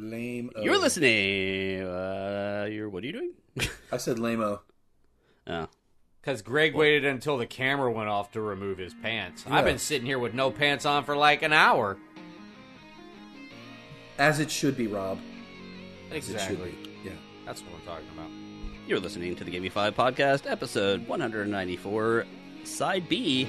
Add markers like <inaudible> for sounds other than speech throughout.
Lame. You're listening. Uh, you're what are you doing? <laughs> I said lame-o. Oh, Because Greg waited until the camera went off to remove his pants. I've been sitting here with no pants on for like an hour. As it should be, Rob. As it should Exactly. be. Yeah. That's what I'm talking about. you're listening to the Give Me Five podcast, episode 194, side B.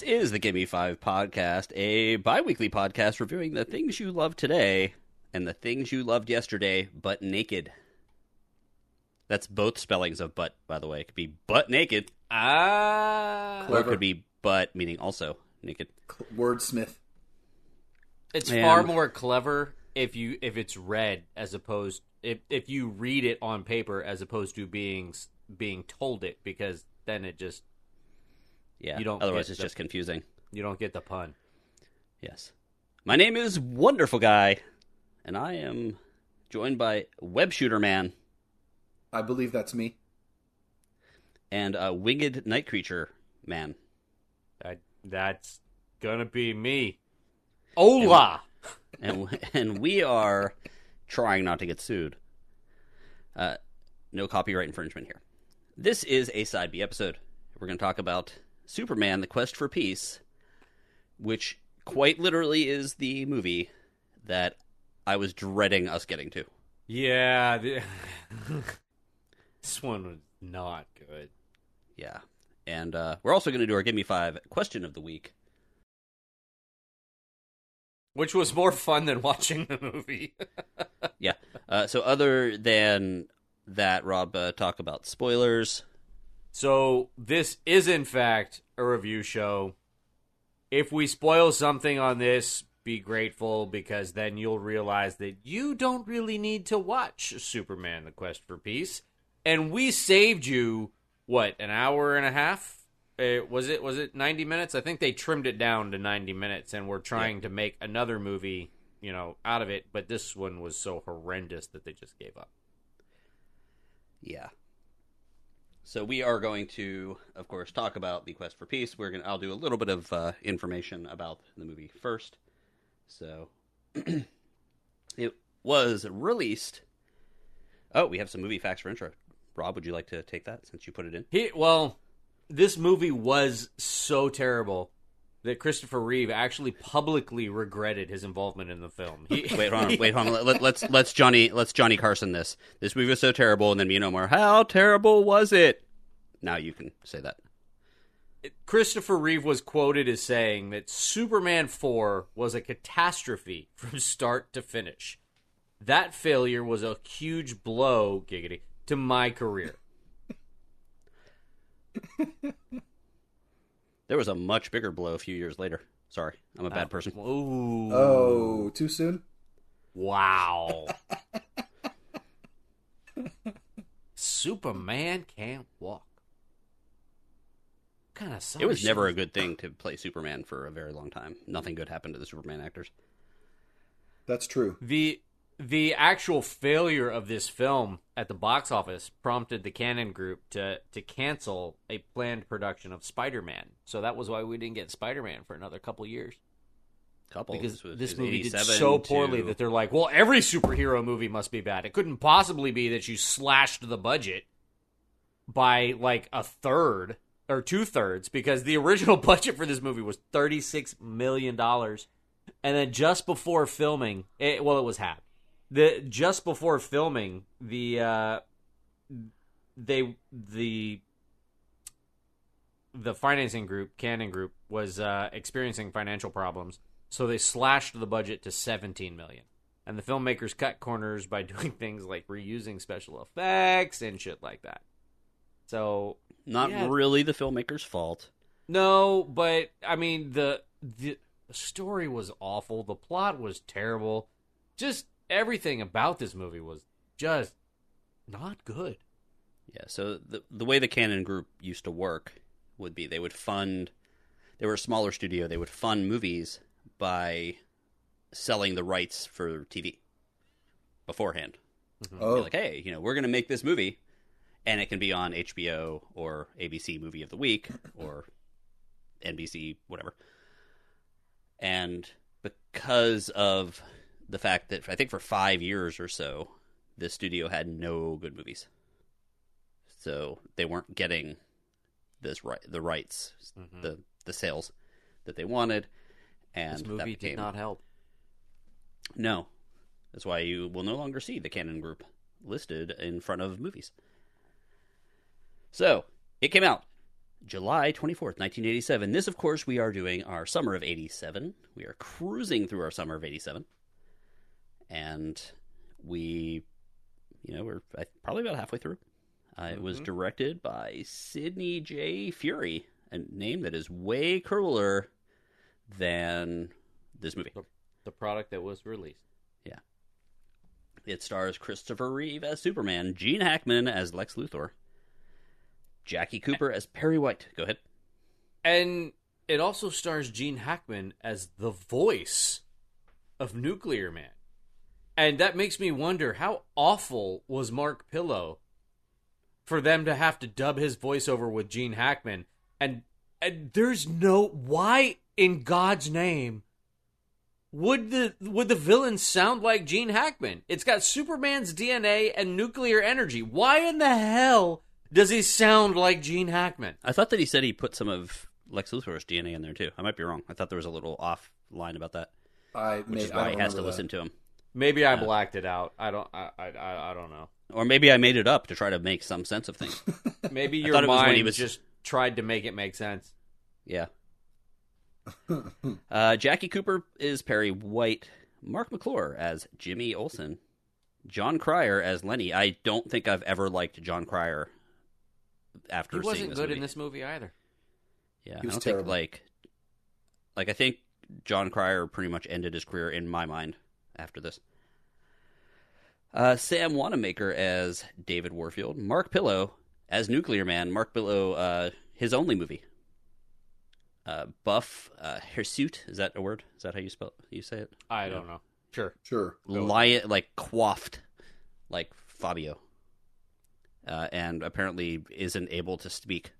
This is the Give Me Five podcast, a bi weekly podcast reviewing the things you love today and the things you loved yesterday, but naked. That's both spellings of butt, by the way. It could be butt naked, Ah, or it could be butt, meaning also naked. Cl- Wordsmith. it's Man. far more clever if you if it's read as opposed if if you read it on paper as opposed to being being told it because then it just Yeah, You don't otherwise it's the- just confusing. you don't get the pun. Yes. My name is Wonderful Guy, and I am joined by Web Shooter Man I believe that's me. and a Winged Night Creature Man. That that's gonna be me. Hola. <laughs> and and we are trying not to get sued. Uh, no copyright infringement here. This is a side B episode. We're going to talk about Superman: The Quest for Peace, which quite literally is the movie that I was dreading us getting to. Yeah, the- <laughs> this one was not good. Yeah, and uh, we're also going to do our Give Me Five question of the week. Which was more fun than watching the movie. <laughs> Yeah. Uh, so other than that, Rob, uh, talk about spoilers. So this is in fact a review show. If we spoil something on this, be grateful because then you'll realize that you don't really need to watch Superman: The Quest for Peace, and we saved you what an hour and a half. Uh, was it was it 90 minutes? I think they trimmed it down to 90 minutes and we're trying to make another movie, you know, out of it, but this one was so horrendous that they just gave up. Yeah. So we are going to, of course, talk about the quest for peace. We're gonna. I'll do a little bit of uh, information about the movie first. So, <clears throat> it was released. Oh, we have some movie facts for intro. Rob, would you like to take that since you put it in? He well, this movie was so terrible that Christopher Reeve actually publicly regretted his involvement in the film. He, Wait, hold on. <laughs> Wait, hold on. Let, let's let's Johnny let's Johnny Carson this. This movie was so terrible, and then me and Omar, how terrible was it? Now you can say that. Christopher Reeve was quoted as saying that Superman 4 was a catastrophe <laughs> from start to finish. That failure was a huge blow, giggity, to my career. <laughs> There was a much bigger blow a few years later. Sorry, I'm a bad person. Ooh. Oh, too soon? Wow. <laughs> Superman can't walk. What kind of It was never a good thing to play Superman for a very long time. Nothing good happened to the Superman actors. That's true. the the actual failure of this film at the box office prompted the Cannon Group to to cancel a planned production of Spider-Man. So that was why we didn't get Spider-Man for another couple years Couple because this movie did so poorly to- that they're like, well, every superhero movie must be bad. It couldn't possibly be that you slashed the budget by like a third or two thirds because the original <laughs> budget for this movie was thirty six million dollars, and then just before filming, it, well, it was half. The just before filming, the uh, they the the financing group, Cannon Group, was uh, experiencing financial problems, so they slashed the budget to 17 million. And the filmmakers cut corners by <laughs> doing things like reusing special effects and shit like that. So not yeah. really the filmmaker's fault. no, but I mean the the story was awful. The plot was terrible. Just everything about this movie was just not good. Yeah, so the the way the Cannon Group used to work would be they would fund. They were a smaller studio. They would fund movies by selling the rights for TV beforehand. Mm-hmm. Oh, like, hey, you know, we're going to make this movie, and it can be on HBO or ABC Movie of the Week or NBC, whatever. And because of the fact that I think for five years or so, this studio had no good movies, so they weren't getting this right the rights, mm-hmm. the the sales that they wanted, and This that movie became, did not help. no. That's why you will no longer see the Cannon Group listed in front of movies. So, it came out July 24th, 1987. This, of course, we are doing our summer of 87. We are cruising through our summer of 87. And we, you know, we're probably about halfway through. Uh, It was directed by Sidney J. Furie, a name that is way cooler than this movie. The product that was released. Yeah. It stars Christopher Reeve as Superman, Gene Hackman as Lex Luthor, Jackie Cooper as Perry White. Go ahead. And it also stars Gene Hackman as the voice of Nuclear Man. And that makes me wonder how awful was Mark Pillow for them to have to dub his voiceover with Gene Hackman. And, and there's no why in God's name would the would the villain sound like Gene Hackman? It's got Superman's DNA and nuclear energy. Why in the hell does he sound like Gene Hackman? I thought that he said he put some of Lex Luthor's DNA in there too. I might be wrong. I thought there was a little off line about that, I which made, is I why don't he has to remember listen to him. Maybe I Yeah. blacked it out. I don't. I, I. I I don't know. Or maybe I made it up to try to make some sense of things. <laughs> Maybe your thought it was when mind he was- just tried to make it make sense. Yeah. <laughs> Uh, Jackie Cooper is Perry White. Marc McClure as Jimmy Olsen. Jon Cryer as Lenny. I don't think I've ever liked Jon Cryer after He wasn't this good movie. in this movie either. Yeah, He was I don't terrible. think like like I think Jon Cryer pretty much ended his career in my mind after this. Uh, Sam Wanamaker as David Warfield, Mark Pillow as Nuclear Man. Mark Pillow, uh, his only movie. Uh, Buff uh, Hirsute is that a word? Is that how you spell you say it? I don't know. Sure. Sure. Lion like quaffed, like Fabio, uh, and apparently isn't able to speak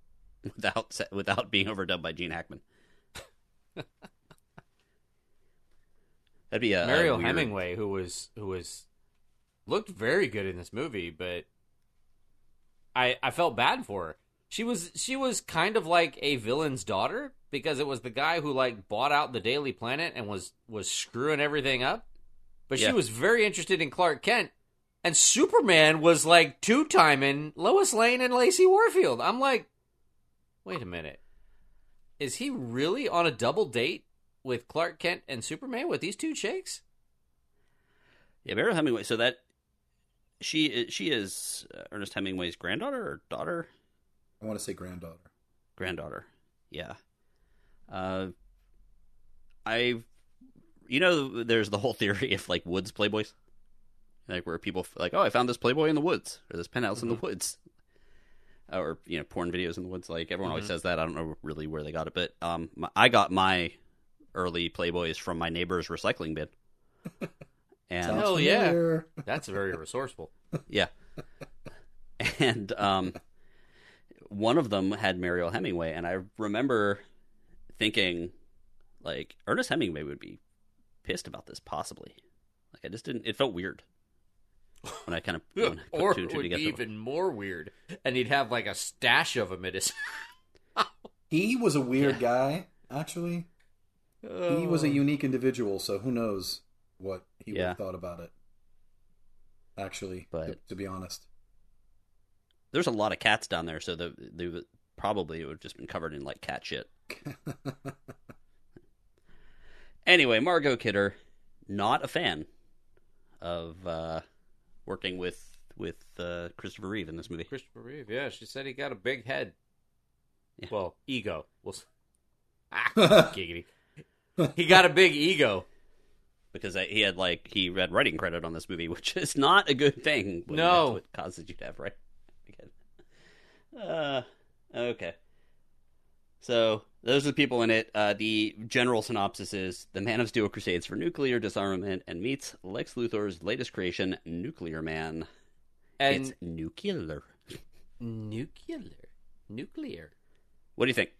<laughs> without without being overdubbed by Gene Hackman. <laughs> That'd be a Mariel a weird- Hemingway, who was who was looked very good in this movie, but I I felt bad for her. She was she was kind of like a villain's daughter because it was the guy who like bought out the Daily Planet and was was screwing everything up. But Yeah. she was very interested in Clark Kent, and Superman was like two timing Lois Lane and Lacey Warfield. I'm like, wait a minute, is he really on a double date with Clark Kent and Superman with these two chicks? Yeah, Mariel Hemingway. So that she is- she is uh, Ernest Hemingway's granddaughter or daughter, I want to say granddaughter. granddaughter. Yeah. Uh, I, you know, there's the whole theory of like woods playboys, like where people like, oh, I found this playboy in the woods or this penthouse in the woods, or you know, porn videos in the woods. Like everyone always says that. I don't know really where they got it, but um, my, I got my early playboys from my neighbor's recycling bin. <laughs> And Sounds Hell yeah. That's very resourceful. <laughs> yeah. And um, one of them had Mariel Hemingway, and I remember thinking, like, Ernest Hemingway would be pissed about this, possibly. Like, I just didn't. It felt weird when I kind of <laughs> when I put or two and it two would be together. even more weird. And he'd have like a stash of them in his. He was a weird Yeah. guy, actually. He was a unique individual, so who knows what he would have thought about it. Actually, But- to, to be honest. There's a lot of cats down there, so the, they probably it would have just been covered in like cat shit. <laughs> Anyway, Margot Kidder, not a fan of uh, working with with uh, Christopher Reeve in this movie. Christopher Reeve. Yeah, she said he got a big head. Yeah. Well, ego. We'll <laughs> ah, <laughs> giggity. <laughs> He got a big ego. because he had like he had writing credit on this movie, <laughs> which is not a good thing. when No. that's what causes you to have right. Uh, okay. So those are the people in it. Uh, the general synopsis is the Man of Steel crusades for nuclear disarmament and meets Lex Luthor's latest creation, Nuclear Man. And it's nuclear. nuclear, nuclear. What do you think?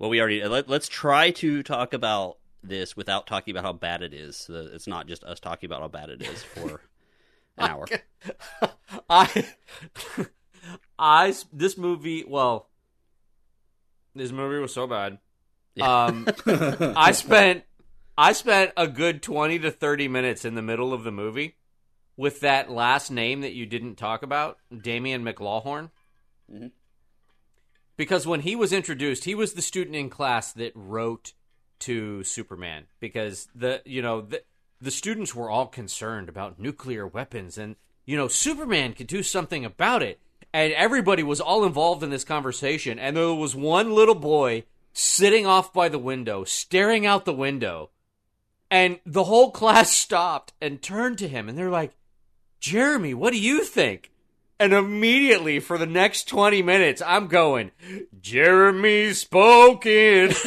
Well, we already let, let's try to talk about this without talking about how bad it is. So that it's not just us talking about how bad it is for <laughs> an hour. <laughs> I, I, this movie. Well, this movie was so bad. Yeah. Um, <laughs> I spent, I spent a good twenty to thirty minutes in the middle of the movie with that last name that you didn't talk about, Damian McLawhorn. Mhm. Because when he was introduced, he was the student in class that wrote to Superman because the you know the the students were all concerned about nuclear weapons and you know Superman could do something about it. And everybody was all involved in this conversation and there was one little boy sitting off by the window staring out the window. And the whole <laughs> class stopped and turned to him and they're like Jeremy what do you think and immediately for the next 20 minutes I'm going Jeremy spoken <laughs>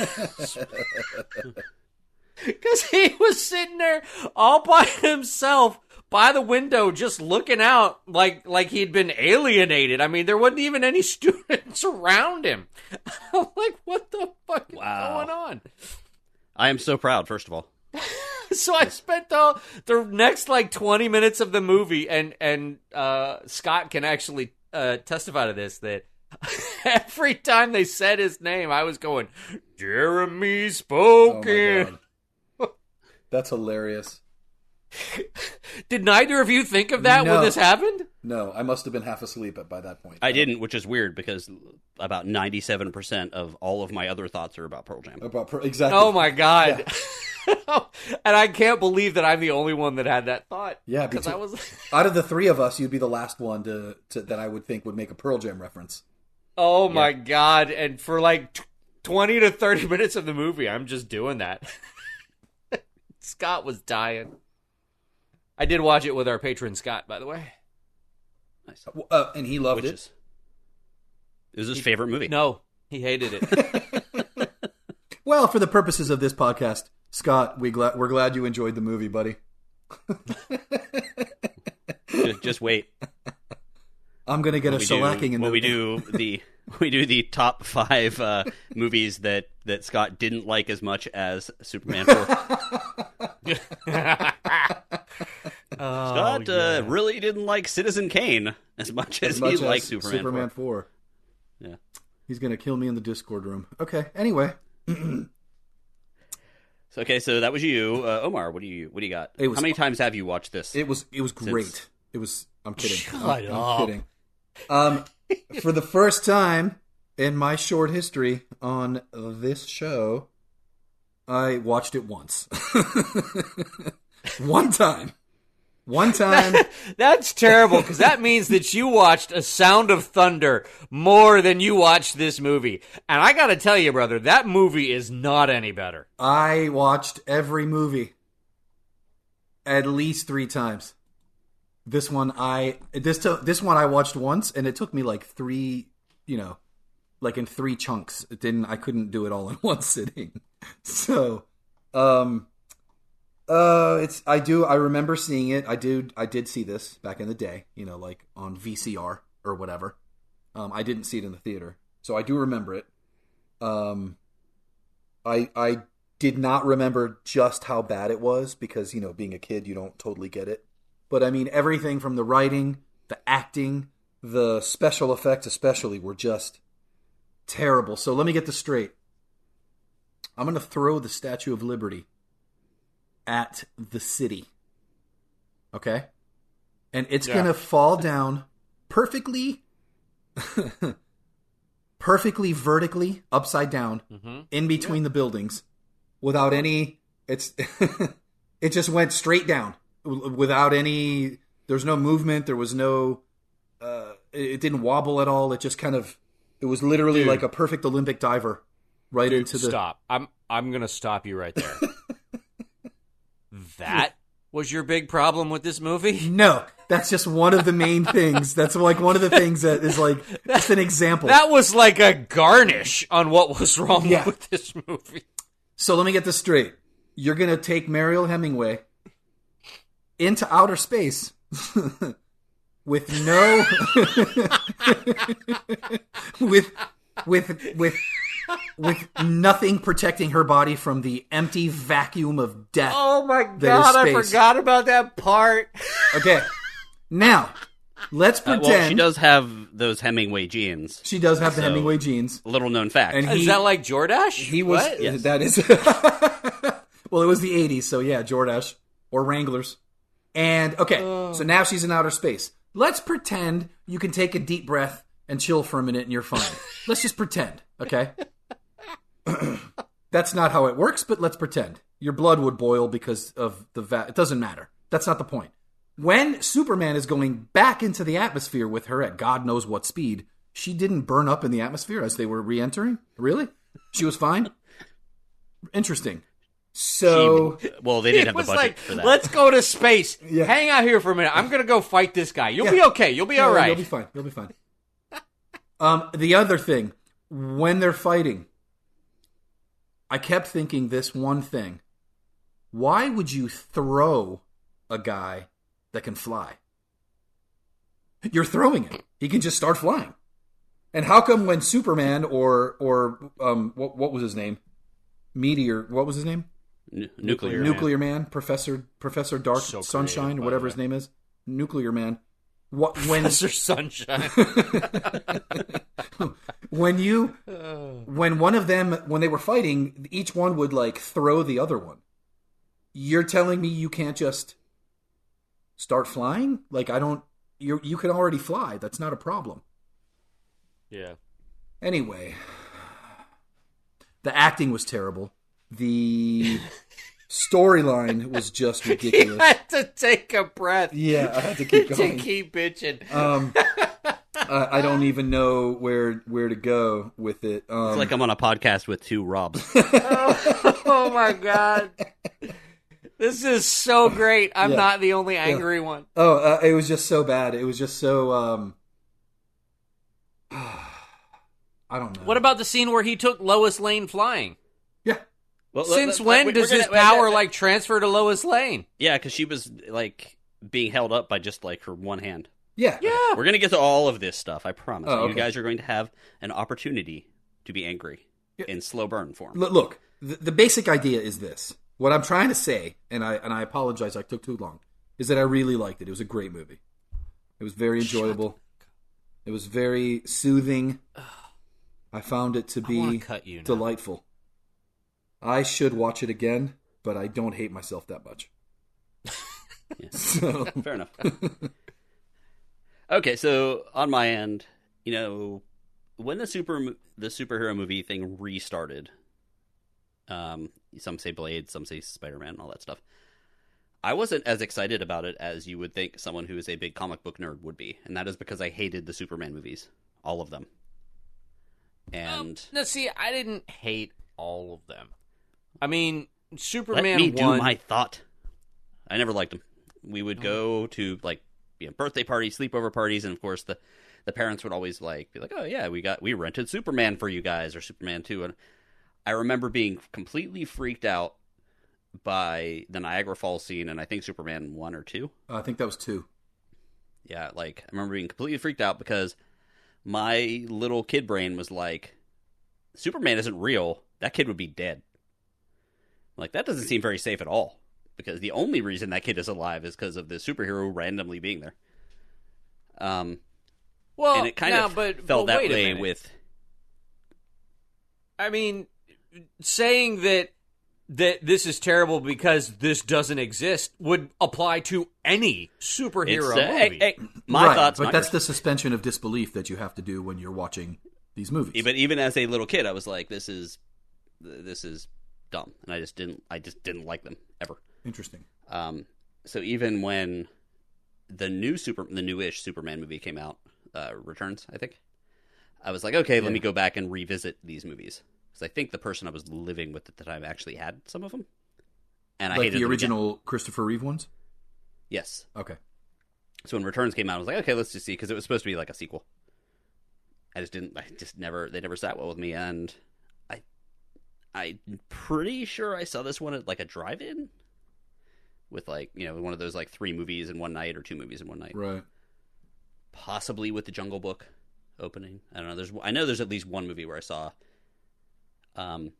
Because he was sitting there all by himself by the window, just looking out like like he'd been alienated. I mean, there wasn't even any <laughs> students around him. <laughs> I'm like, what the fuck is Wow. going on? I am so proud. First of all, <laughs> So I spent the the next like 20 minutes of the movie, and and uh, Scott can actually uh, testify to this that. <laughs> Every time they said his name, I was going, Jeremy Oh Spoken. god. That's hilarious. <laughs> Did neither of you think of that No. when this happened? No, I must have been half asleep by that point. I didn't, which is weird because about ninety-seven percent of all of my other thoughts are about Pearl Jam. About per- exactly. Oh my god! <laughs> and I can't believe that I'm the only one that had that thought. Yeah, because because- I was. <laughs> Out of the three of us, you'd be the last one to, to that I would think would make a Pearl Jam reference. Oh my god! And for like t- twenty to thirty minutes of the movie, I'm just doing that. Scott was dying. I did watch it with our patron Scott, by the way. Nice. Uh, and he loved Which it. is it was his favorite movie. No, he hated it. <laughs> <laughs> Well, for the purposes of this podcast, Scott, we gla- we're glad you enjoyed the movie, buddy. just, just wait. I'm gonna get a we do, shellacking in when the we do the <laughs> we do the top five uh, movies that that Scott didn't like as much as Superman Four. Oh, Scott yeah. uh, really didn't like Citizen Kane as much as, as much he as liked Superman. 4. 4. Yeah. He's gonna kill me in the Discord room. Okay. Anyway, So, okay, so that was you, uh, Omar. What do you what do you got? It was How many times have you watched this? it was it was great. Since- It was. I'm kidding. Shut I'm, I'm up. kidding. Um, for the first time in my short history on this show, I watched it once. <laughs> One time. One <laughs> time. That's terrible because that means that you watched A Sound of Thunder more than you watched this movie. And I got to tell you, brother, that movie is not any better. I watched every movie at least three times. This one I this to, this one I watched once, and it took me like three, you know, like in three chunks. It didn't. I couldn't do it all in <laughs> one sitting. So, um, uh, it's I do I remember seeing it. I do I did see this back in the day. You know, like on VCR or whatever. Um, I didn't see it in the theater, so I do remember it. Um, I I did not remember just how bad it was because you know being a kid you don't totally get it. But I mean everything from the writing, the acting, the special effects especially were just terrible. So let me get this straight. I'm to throw the Statue of Liberty at the city. Okay? And it's Yeah. going to fall down perfectly <laughs> perfectly vertically upside down Mm-hmm. in between the buildings without any it's <laughs> it just went straight down without any there's no movement there was no uh it didn't wobble at all it just kind of it was literally Dude. like a perfect olympic diver right into the Stop. I'm I'm gonna stop you right there. <laughs> that was your big problem with this movie? <laughs> No, that's just one of the main things. That's like one of the things that is like that's an example. That was like a garnish on what was wrong Yeah. with this movie. So let me get this straight. You're gonna take Mariel Hemingway into outer space <laughs> with no <laughs> with with with with nothing protecting her body from the empty vacuum of death. Oh my god, I space. forgot about that part. <laughs> Okay. Now, let's Uh, pretend well, she does have those Hemingway jeans. she does have the So- Hemingway jeans. Little known fact. And Is that like Jordache? He was What? Yes. that is <laughs> well, it was the '80s, so yeah, Jordache or Wranglers. And okay, so now she's in outer space. Let's pretend you can take a deep breath and chill for a minute, and you're fine. <laughs> let's just pretend, okay? <clears throat> That's not how it works, but let's pretend. Your blood would boil because of the va- It doesn't matter. That's not the point. When Superman is going back into the atmosphere with her at God knows what speed, she didn't burn up in the atmosphere as they were re-entering. Really? She was fine. Interesting. So She- well, they didn't have the budget like, for that. let's go to space. <laughs> Yeah. Hang out here for a minute. I'm gonna go fight this guy. You'll be okay. You'll be Yeah, all right. You'll be fine. You'll be fine. Um, the other thing, when they're fighting, I kept thinking this one thing: Why would you throw a guy that can fly? You're throwing him. He can just start flying. And how come when Superman or or um what what was his name? Meteor. What was his name? Nu- nuclear. Man. Nuclear Man, Professor Professor Dark So Sunshine, creative, whatever his name is. Nuclear Man. What <laughs> when Mr. Sunshine. <laughs> when you uh. when one of them when they were fighting each one would like throw the other one you're telling me you can't just start flying like i don't you you can already fly that's not a problem yeah. anyway the acting was terrible the <laughs> storyline was just <laughs> ridiculous. ridiculous had to take a breath yeah i had to keep <laughs> going. to keep bitching. um I, I don't <laughs> even know where where to go with it um It's like I'm on a podcast with two Robs. oh my god. This is so great. I'm Yeah. not the only angry one. Oh, uh, it was just so bad. It was just so. um <sighs> I don't know. What about the scene where he took Lois Lane flying? Yeah, Well, Since let- let- when we're does gonna- his wait, power wait, like transfer to Lois Lane? Yeah, because she was like being held up by just like her one hand. yeah, Yeah. We're gonna get to all of this stuff. I promise. Oh, You guys are going to have an opportunity to be angry in slow burn form. L- look, the, the basic idea is this. What I'm trying to say, and I and I apologize, I took too long, is that I really liked it. It was a great movie. It was very enjoyable. It was very soothing. <sighs> I found it to I be cut you now. delightful. I should watch it again, but I don't hate myself that much. <laughs> so, <laughs> Fair enough. okay, so on my end, you know, when the super the superhero movie thing restarted, um, some say Blade, some say Spider Man, all that stuff. I wasn't as excited about it as you would think someone who is a big comic book nerd would be, and that is because I hated the Superman movies, all of them. And No, see, I didn't hate all of them. I mean, Superman let me do my thought. I never liked him. We would oh. go to like you know, birthday parties, sleepover parties, and of course the the parents would always like be like, "Oh yeah, we got we rented Superman for you guys or Superman 2." And I remember being completely freaked out by the Niagara Falls scene and I think Superman 1 or 2. I think that was two. Yeah, like I remember being completely freaked out because my little kid brain was like, Superman isn't real. That kid would be dead. Like that doesn't seem very safe at all. Because the only reason that kid is alive is because of the superhero randomly being there. Um, well, and it kind now, of but, felt but that wait way with I mean, saying that that this is terrible because this doesn't exist would apply to any superhero uh, movie. hey, hey, my right, thoughts. but not that's yours. the suspension of disbelief that you have to do when you're watching these movies. But even as a little kid, I was like, "This is, this is dumb," and I just didn't. I just didn't like them ever. Interesting. Um, so even when the new super, the newish Superman movie came out, uh, Returns, I think, I was like, okay, let me go back and revisit these movies because I think the person I was living with at the time actually had some of them, and I hated the original Christopher Reeve ones. Yes. Okay. So when Returns came out, I was like, okay, let's just see because it was supposed to be like a sequel. I just didn't. I just never. They never sat well with me, and I'm pretty sure I saw this one at like a drive-in, with like you know one of those like three movies in one night or two movies in one night, Right. possibly with the Jungle Book opening. I don't know. There's I know there's at least one movie where I saw. Um.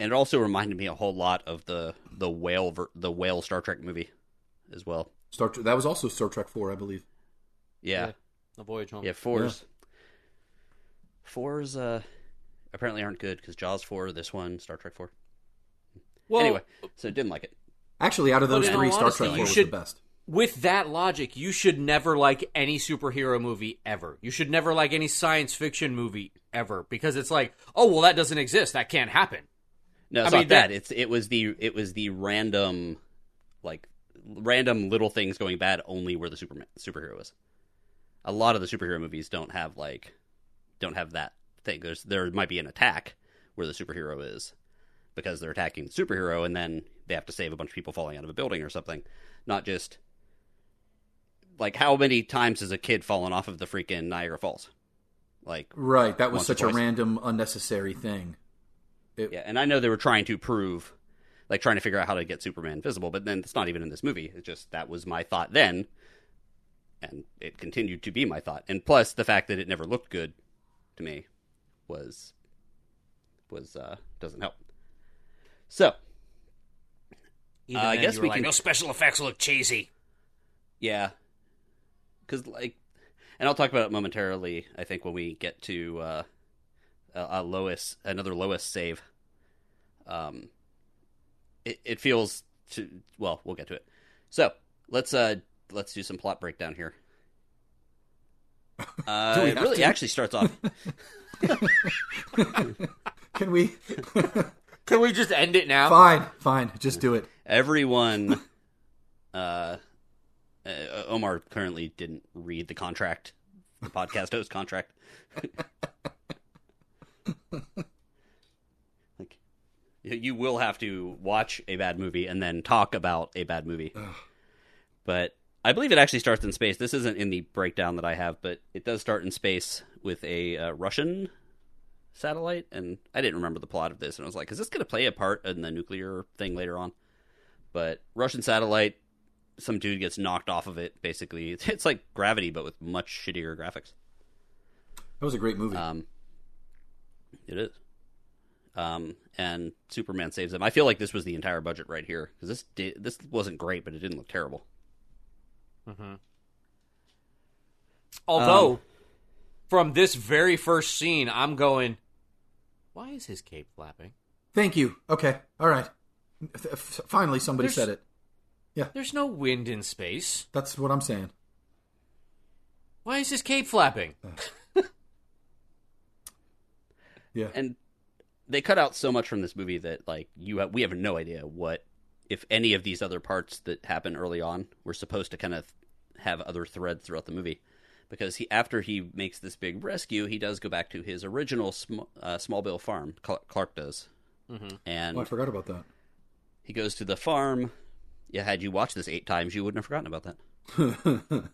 And it also reminded me a whole lot of the the whale ver- the whale Star Trek movie, as well. Star Trek. That was also Star Trek Four, I believe. Yeah, The voyage home. Yeah, fours. Fours uh, apparently aren't good because Jaws four, this one, Star Trek four. Well, anyway, so didn't like it. Actually, out of those But three, Star honesty, Trek you Four was should- the best. with that logic, you should never like any superhero movie ever. You should never like any science fiction movie ever because it's like, oh well, that doesn't exist. That can't happen. No, it's I not mean, that. that- It's it was the it was the random, like random little things going bad only where the Superman superhero is. A lot of the superhero movies don't have like don't have that thing. There's there might be an attack where the superhero is because they're attacking the superhero and then they have to save a bunch of people falling out of a building or something. Not just like how many times has a kid fallen off of the freaking Niagara Falls? Like Right. That was such a random, unnecessary thing. It, Yeah, and I know they were trying to prove, like trying to figure out how to get Superman visible, but then it's not even in this movie. It's just that was my thought then, and it continued to be my thought. And plus, the fact that it never looked good to me was was uh doesn't help. So Even Uh, I guess you were we like, can- no special effects look cheesy. yeah, because like, and I'll talk about it momentarily. I think when we get to uh, a, a Lois, another Lois save. Um, it it feels to well, we'll get to it. So let's uh let's do some plot breakdown here. <laughs> Uh, it really to? actually starts off. <laughs> Can we? Can we just end it now? fine, fine. Just do it. Everyone, uh, uh, Omar currently didn't read the contract, the podcast host contract. like, you- you will have to watch a bad movie and then talk about a bad movie. But I believe it actually starts in space. This isn't in the breakdown that I have, but it does start in space with a uh, Russian satellite. And I didn't remember the plot of this, and I was like, "Is this going to play a part in the nuclear thing later on?" But Russian satellite, some dude gets knocked off of it. Basically, <laughs> it's like Gravity, but with much shittier graphics. That was a great movie. Um, it is. Um, and Superman saves him. I feel like this was the entire budget right here because this di- this wasn't great, but it didn't look terrible. Although, Um, from this very first scene, I'm going, why is his cape flapping? Thank you. Okay. All right. F- Finally, somebody There's- said it. Yeah. There's no wind in space. That's what I'm saying. Why is his cape flapping? Yeah. <laughs> and they cut out so much from this movie that like you have, we have no idea what if any of these other parts that happen early on were supposed to kind of have other threads throughout the movie because he after he makes this big rescue he does go back to his original sm- uh, smallville farm Cl- clark does and Oh, I forgot about that. he goes to the farm yeah had you watched this eight times you wouldn't have forgotten about that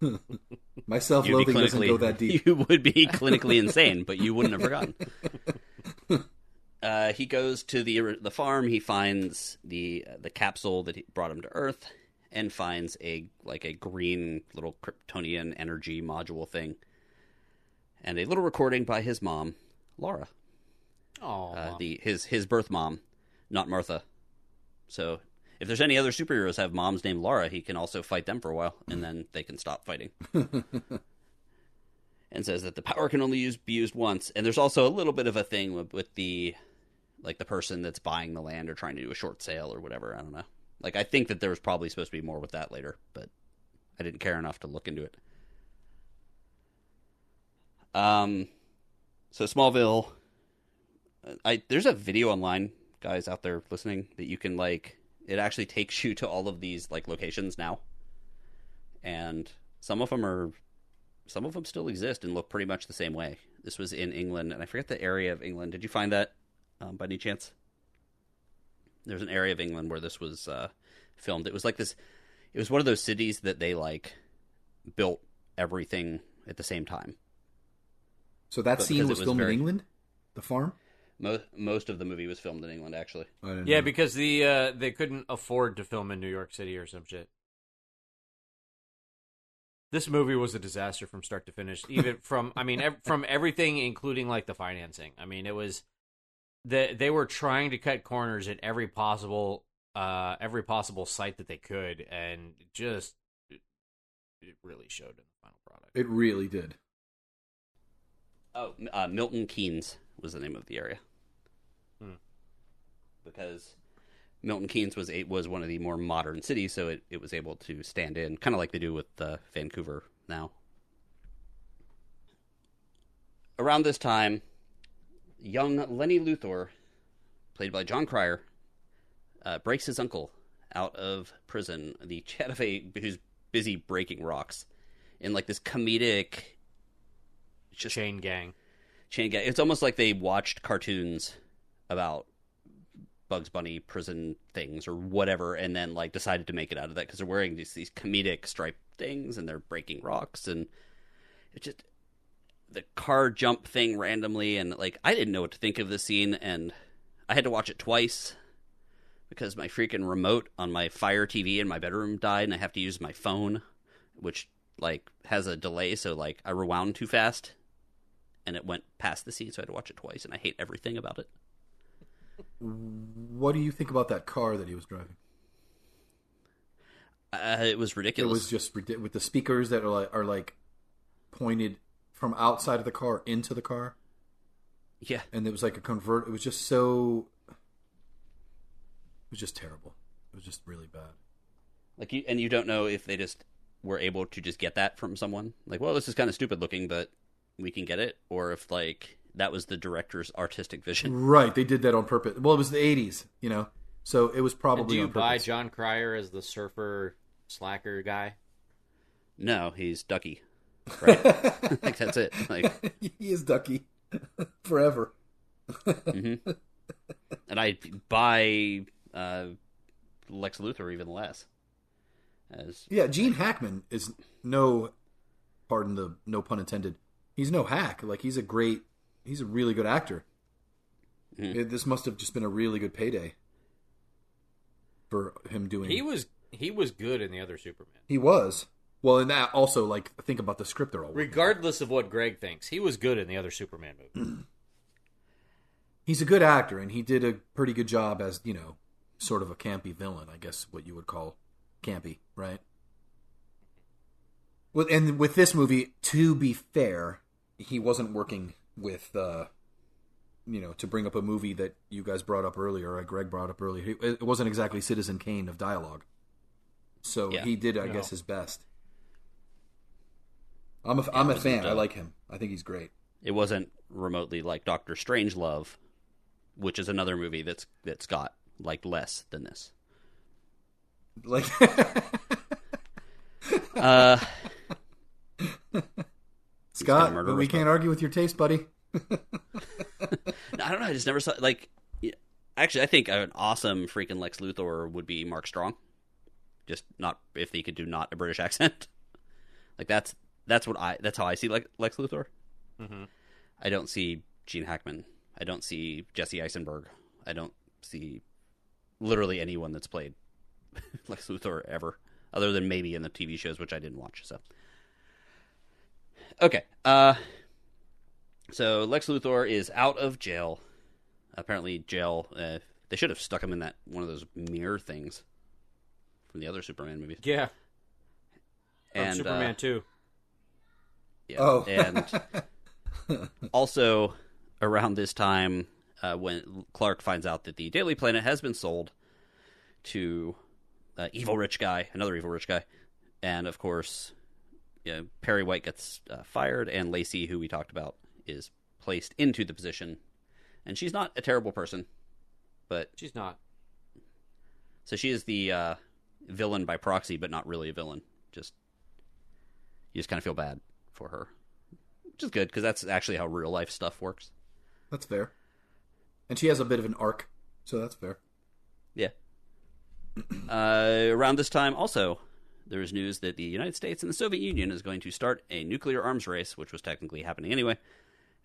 <laughs> My self-loathing doesn't go that deep. <laughs> You would be clinically insane, but you wouldn't have forgotten. <laughs> Uh, he goes to the the farm. He finds the the capsule that he brought him to Earth, and finds a like a green little Kryptonian energy module thing, and a little recording by his mom, Laura, Oh, uh, the his his birth mom, not Martha. So if there's any other superheroes have moms named Laura, he can also fight them for a while, and then they can stop fighting. <laughs> and says that the power can only use, be used once. And there's also a little bit of a thing with, with the like the person that's buying the land or trying to do a short sale or whatever. I don't know. Like I think that there was probably supposed to be more with that later, but I didn't care enough to look into it. Um, so Smallville. I there's a video online, guys out there listening, that you can like. It actually takes you to all of these like locations now, and some of them are, some of them still exist and look pretty much the same way. This was in England, and I forget the area of England. Did you find that um, by any chance? There's an area of England where this was uh, filmed. It was like this. it was one of those cities that they like built everything at the same time. So that But scene was, was filmed very- in England, the farm. Most most of the movie was filmed in England, actually. Yeah, know. because the uh, they couldn't afford to film in New York City or some shit. This movie was a disaster from start to finish. Even <laughs> from, I mean, ev- from everything, including like the financing. I mean, it was the they were trying to cut corners at every possible, uh, every possible site that they could, and just it, it really showed in the final product. it really did. Oh, uh, Milton Keynes was the name of the area. Hmm. Because Milton Keynes was a, was one of the more modern cities, so it, it was able to stand in, kind of like they do with uh, Vancouver now. Around this time, young Lenny Luthor, played by Jon Cryer, uh, breaks his uncle out of prison. The <laughs> Chataway, who's busy breaking rocks, in like this comedic, just Chain gang. chain gang. It's almost like they watched cartoons about Bugs Bunny prison things or whatever, and then like decided to make it out of that because they're wearing these these comedic striped things and they're breaking rocks and it just the car jump thing randomly and like I didn't know what to think of the scene and I had to watch it twice because my freaking remote on my Fire TV in my bedroom died and I have to use my phone, which like has a delay, so like I rewound too fast and it went past the scene, so I had to watch it twice, and I hate everything about it. What do you think about that car that he was driving? Uh, it was ridiculous. It was just with the speakers that are like, are like pointed from outside of the car into the car, yeah, and it was like a convert. It was just so. It was just terrible. It was just really bad. like you, and you don't know if they just were able to just get that from someone. Like, well, this is kind of stupid looking, but we can get it, or if like that was the director's artistic vision. Right, they did that on purpose. Well, it was the '80s, you know, so it was And probably do you on buy. Jon Cryer as the surfer slacker guy? No, he's Ducky, right? <laughs> like that's it. Like, <laughs> he is Ducky <laughs> forever. hmm and I buy uh, Lex Luthor even less. As Yeah, Gene Hackman is no, pardon the no pun intended. He's no hack. Like he's a great, he's a really good actor. Mhm. It- this must have just been a really good payday for him doing. He was he was good in the other Superman. He was. Well, and that also like think about the script they're all. Regardless of what Greg thinks, he was good in the other Superman movie. <clears throat> He's a good actor, and he did a pretty good job as you know, sort of a campy villain. I guess what you would call campy, right? With and with this movie, to be fair, he wasn't working with, uh, you know, to bring up a movie that you guys brought up earlier, or Greg brought up earlier. It it wasn't exactly Citizen Kane of dialogue, so Yeah. he did, I No. guess, his best. I'm a, I'm a wasn't, fan. I uh, like him. I think he's great. it wasn't remotely like Doctor Strangelove, which is another movie that's that's got like less than this. Like, <laughs> Uh, <laughs> Scott, but we can't argue with your taste, buddy. <laughs> I don't know. I just never saw like. Actually, I think an awesome freaking Lex Luthor would be Mark Strong. Just not if he could do not a British accent. Like that's that's what I that's how I see like Lex Luthor. Mm-hmm. I don't see Gene Hackman. I don't see Jesse Eisenberg. I don't see literally anyone that's played <laughs> Lex Luthor ever, other than maybe in the TV shows, which I didn't watch. So, okay. Uh, so Lex Luthor is out of jail. Apparently, jail. Uh, they should have stuck him in that one of those mirror things from the other Superman movies. Yeah, from And Superman uh, too. Yeah. Oh. And <laughs> also around this time, uh, when Clark finds out that the Daily Planet has been sold to uh, evil rich guy, another evil rich guy, and of course, you know, Perry White gets uh, fired, and Lacey, who we talked about, is placed into the position, and she's not a terrible person, but She's not. so she is the uh, villain by proxy, but not really a villain. Just you just kind of feel bad for her, which is good because that's actually how real life stuff works. That's fair. And she has a bit of an arc, so that's fair. Yeah. <clears throat> uh, around this time, also, there is news that the United States and the Soviet Union is going to start a nuclear arms race, which was technically happening anyway.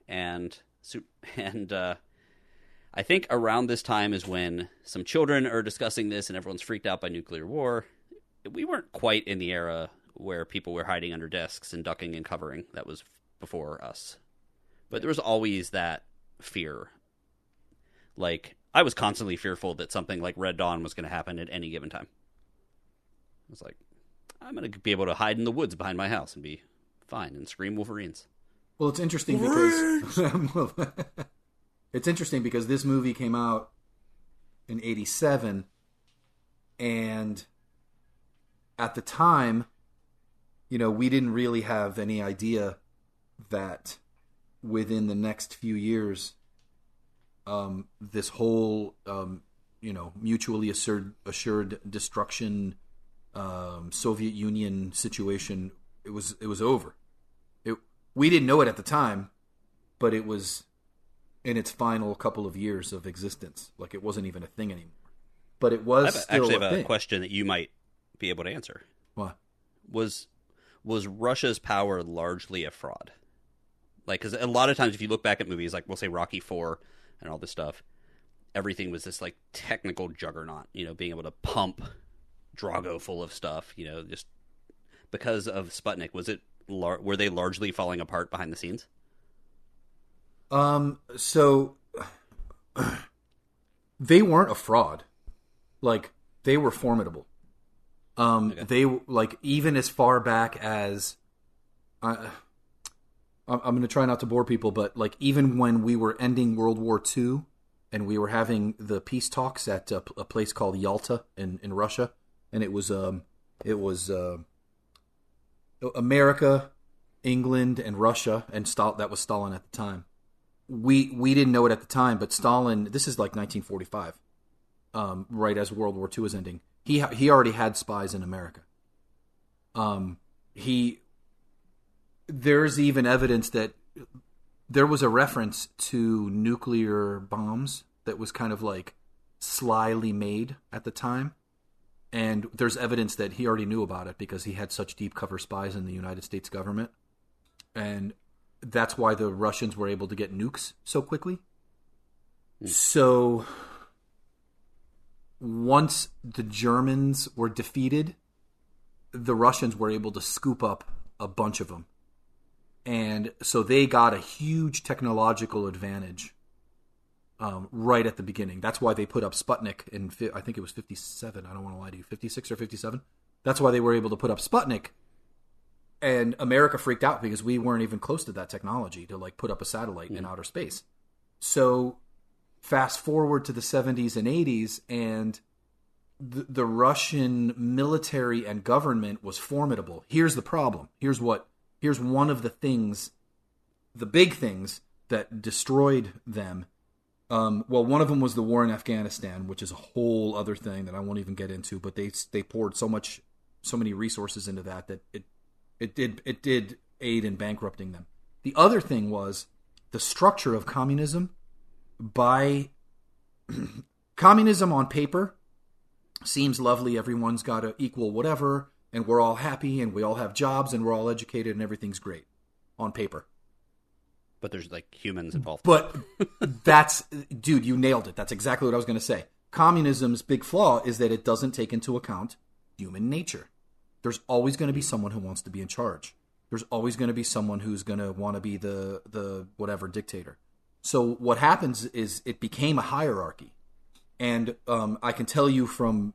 And <laughs> and uh, I think around this time is when some children are discussing this, and everyone's freaked out by nuclear war. We weren't quite in the era where people were hiding under desks and ducking and covering. That was before us, but there was always that fear. Like I was constantly fearful that something like Red Dawn was going to happen at any given time. I was like, I'm going to be able to hide in the woods behind my house and be fine and scream Wolverines. Well, it's interesting because <laughs> it's interesting because this movie came out in 87 and at the time you know, we didn't really have any idea that within the next few years um, this whole um, you know mutually assured assured destruction um, Soviet Union situation it was it was over. It we didn't know it at the time, but it was in its final couple of years of existence. Like it wasn't even a thing anymore. But it was I actually a have a question that you might be able to answer. What? Was was Russia's power largely a fraud? Like, because a lot of times, if you look back at movies like we'll say Rocky Four and all this stuff, everything was this like technical juggernaut. You know, being able to pump Drago full of stuff. You know, just because of Sputnik. Was it lar- were they largely falling apart behind the scenes? Um. So they weren't a fraud. Like they were formidable. Um. Okay. They like even as far back as. I I'm I'm going to try not to bore people, but like even when we were ending World War II and we were having the peace talks at a, a place called Yalta in, in Russia, and it was um it was uh, America, England, and Russia, and Stal- that was Stalin at the time. We we didn't know it at the time, but Stalin. This is like 1945, um, right as World War II was ending. He ha- he already had spies in America. Um, he there's even evidence that there was a reference to nuclear bombs that was kind of like slyly made at the time. And there's evidence that he already knew about it because he had such deep cover spies in the United States government. And that's why the Russians were able to get nukes so quickly. So once the Germans were defeated, the Russians were able to scoop up a bunch of them and so they got a huge technological advantage um, right at the beginning. That's why they put up Sputnik in fi- I think it was 57. I don't want to lie to you, 56 or 57. That's why they were able to put up Sputnik. And America freaked out because we weren't even close to that technology to like put up a satellite in outer space. So fast forward to the 70s and 80s and the, the Russian military and government was formidable. Here's the problem. Here's what here's one of the things, the big things that destroyed them. Um, well, one of them was the war in Afghanistan, which is a whole other thing that I won't even get into. But they they poured so much, so many resources into that that it it did it did aid in bankrupting them. The other thing was the structure of communism. By <clears throat> communism on paper seems lovely. Everyone's got to equal whatever and we're all happy and we all have jobs and we're all educated and everything's great on paper. But there's like humans involved. But that's, dude, you nailed it. That's exactly what I was going to say. Communism's big flaw is that it doesn't take into account human nature. There's always going to be someone who wants to be in charge. There's always going to be someone who's going to want to be the the whatever dictator. So what happens is it became a hierarchy, and um, I can tell you from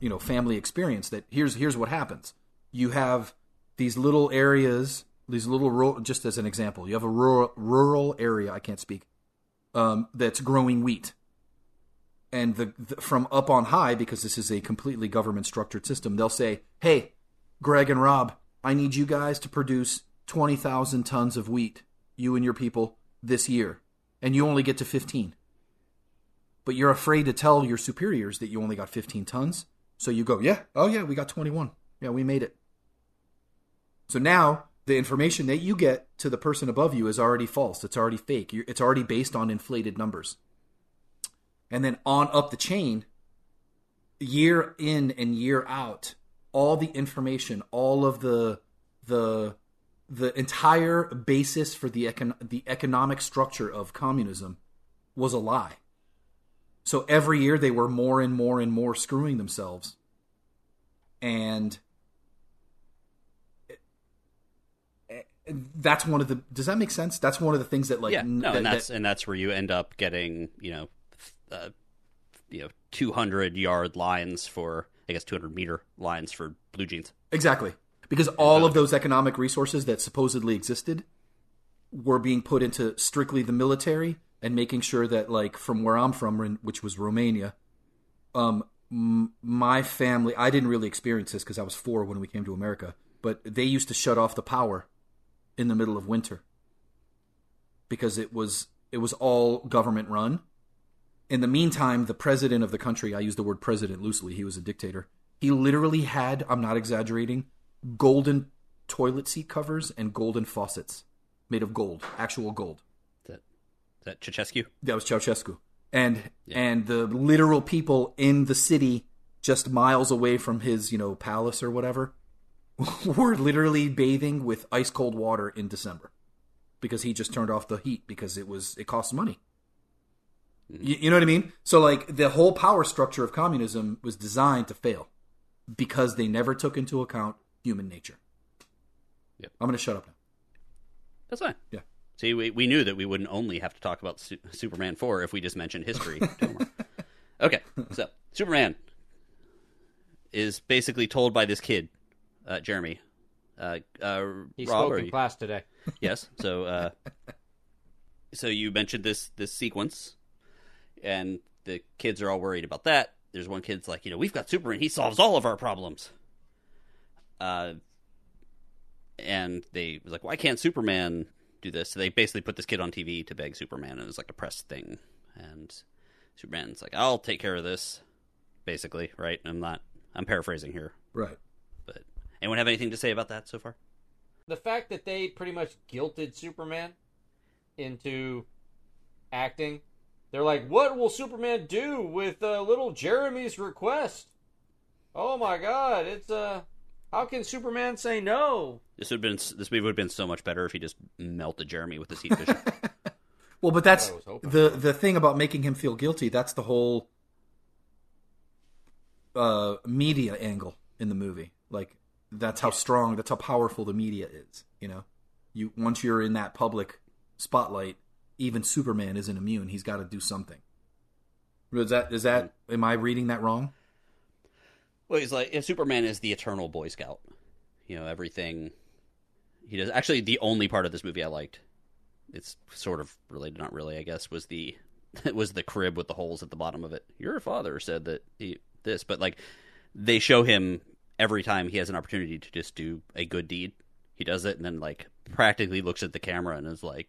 you know family experience that here's here's what happens. You have these little areas these little rural just as an example you have a rural rural area i can't speak um, that's growing wheat. And the, the from up on high because this is a completely government structured system they'll say hey greg and rob i need you guys to produce 20000 tons of wheat you and your people this year and you only get to 15 but you're afraid to tell your superiors that you only got 15 tons so you go, yeah, oh yeah, we got 21. Yeah, we made it. So now the information that you get to the person above you is already false. It's already fake. It's already based on inflated numbers. And then on up the chain, year in and year out, all the information, all of the the the entire basis for the econ- the economic structure of communism was a lie. So every year they were more and more and more screwing themselves. And that's one of the does that make sense that's one of the things that like yeah, no, that- and that's that- and that's where you end up getting you know, uh, you know, two hundred yard lines for I guess two hundred meter lines for blue jeans. Exactly. Because all of those economic resources that supposedly existed were being put into strictly the military and making sure that, like, from where I'm from, which was Romania, um, m- my family, I didn't really experience this because I was four when we came to America, but they used to shut off the power in the middle of winter because it was it was all government run. In the meantime, the president of the country, I use the word president loosely, he was a dictator. He literally had, I'm not exaggerating, golden toilet seat covers and golden faucets made of gold, actual gold. Is that is that Ceausescu? That was Ceausescu. And and the literal people in the city just miles away from his, you know, palace or whatever <laughs> were literally bathing with ice cold water in December because he just turned off the heat because it was it costs money. Hmm. You, you know what I mean? So like the whole power structure of communism was designed to fail because they never took into account human nature. Yep. I'm going to shut up now. That's fine. Yeah. See, we, we knew that we wouldn't only have to talk about Su- Superman 4 if we just mentioned history. <laughs> Okay, so Superman is basically told by this kid, uh, Jeremy. Uh, uh, He Rob, spoke in you- class today. <laughs> yes. So, uh, so you mentioned this this sequence, and the kids are all worried about that. There's one kid's like, you know, we've got Superman. He solves all of our problems. Uh, and they was like, why can't Superman do this? So they basically put this kid on TV to beg Superman, and it was like a press thing. And Superman's like, I'll take care of this, basically, right? I'm not. I'm paraphrasing here, Right. but anyone have anything to say about that so far? The fact that they pretty much guilted Superman into acting. They're like, what will Superman do with uh, little Jeremy's request? Oh my god, it's uh how can Superman say no? This would have been this movie would have been so much better if he just melted Jeremy with his heat vision. <laughs> Well, but that's I was the the thing about making him feel guilty. That's the whole uh, media angle in the movie. Like that's how strong, that's how powerful the media is. You know, you once you're in that public spotlight, even Superman isn't immune. He's got to do something. Is that is that? Am I reading that wrong? Well, he's like Superman is the eternal Boy Scout. You know everything he does. Actually, the only part of this movie I liked, it's sort of related, not really, I guess, was the <laughs> was the crib with the holes at the bottom of it. Your father said that he this, but like they show him every time he has an opportunity to just do a good deed, he does it, and then like practically looks at the camera and is like,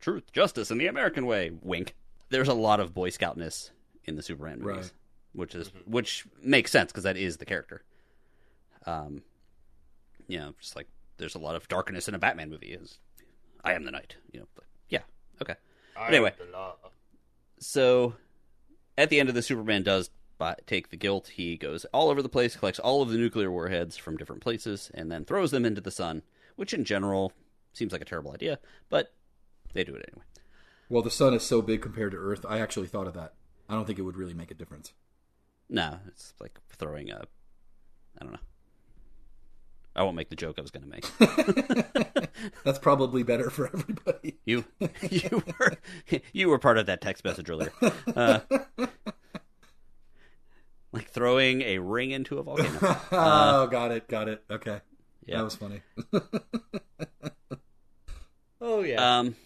"Truth, justice, and the American way." Wink. There's a lot of Boy Scoutness in the Superman movies, Right. Which is which makes sense because that is the character. Um, you know, just like there's a lot of darkness in a Batman movie. Is I am the night. You know, but yeah, okay. Anyway, so at the end of the Superman does buy, take the guilt. He goes all over the place, collects all of the nuclear warheads from different places, and then throws them into the sun. Which, in general, seems like a terrible idea, but they do it anyway. Well, the sun is so big compared to Earth. I actually thought of that. I don't think it would really make a difference. No, it's like throwing a. I don't know. I won't make the joke I was going to make. <laughs> That's probably better for everybody. You, you were, you were part of that text message earlier. Uh, like throwing a ring into a volcano. <laughs> oh, got it, got it. Okay, Yeah. that was funny. <laughs> Oh yeah. Um.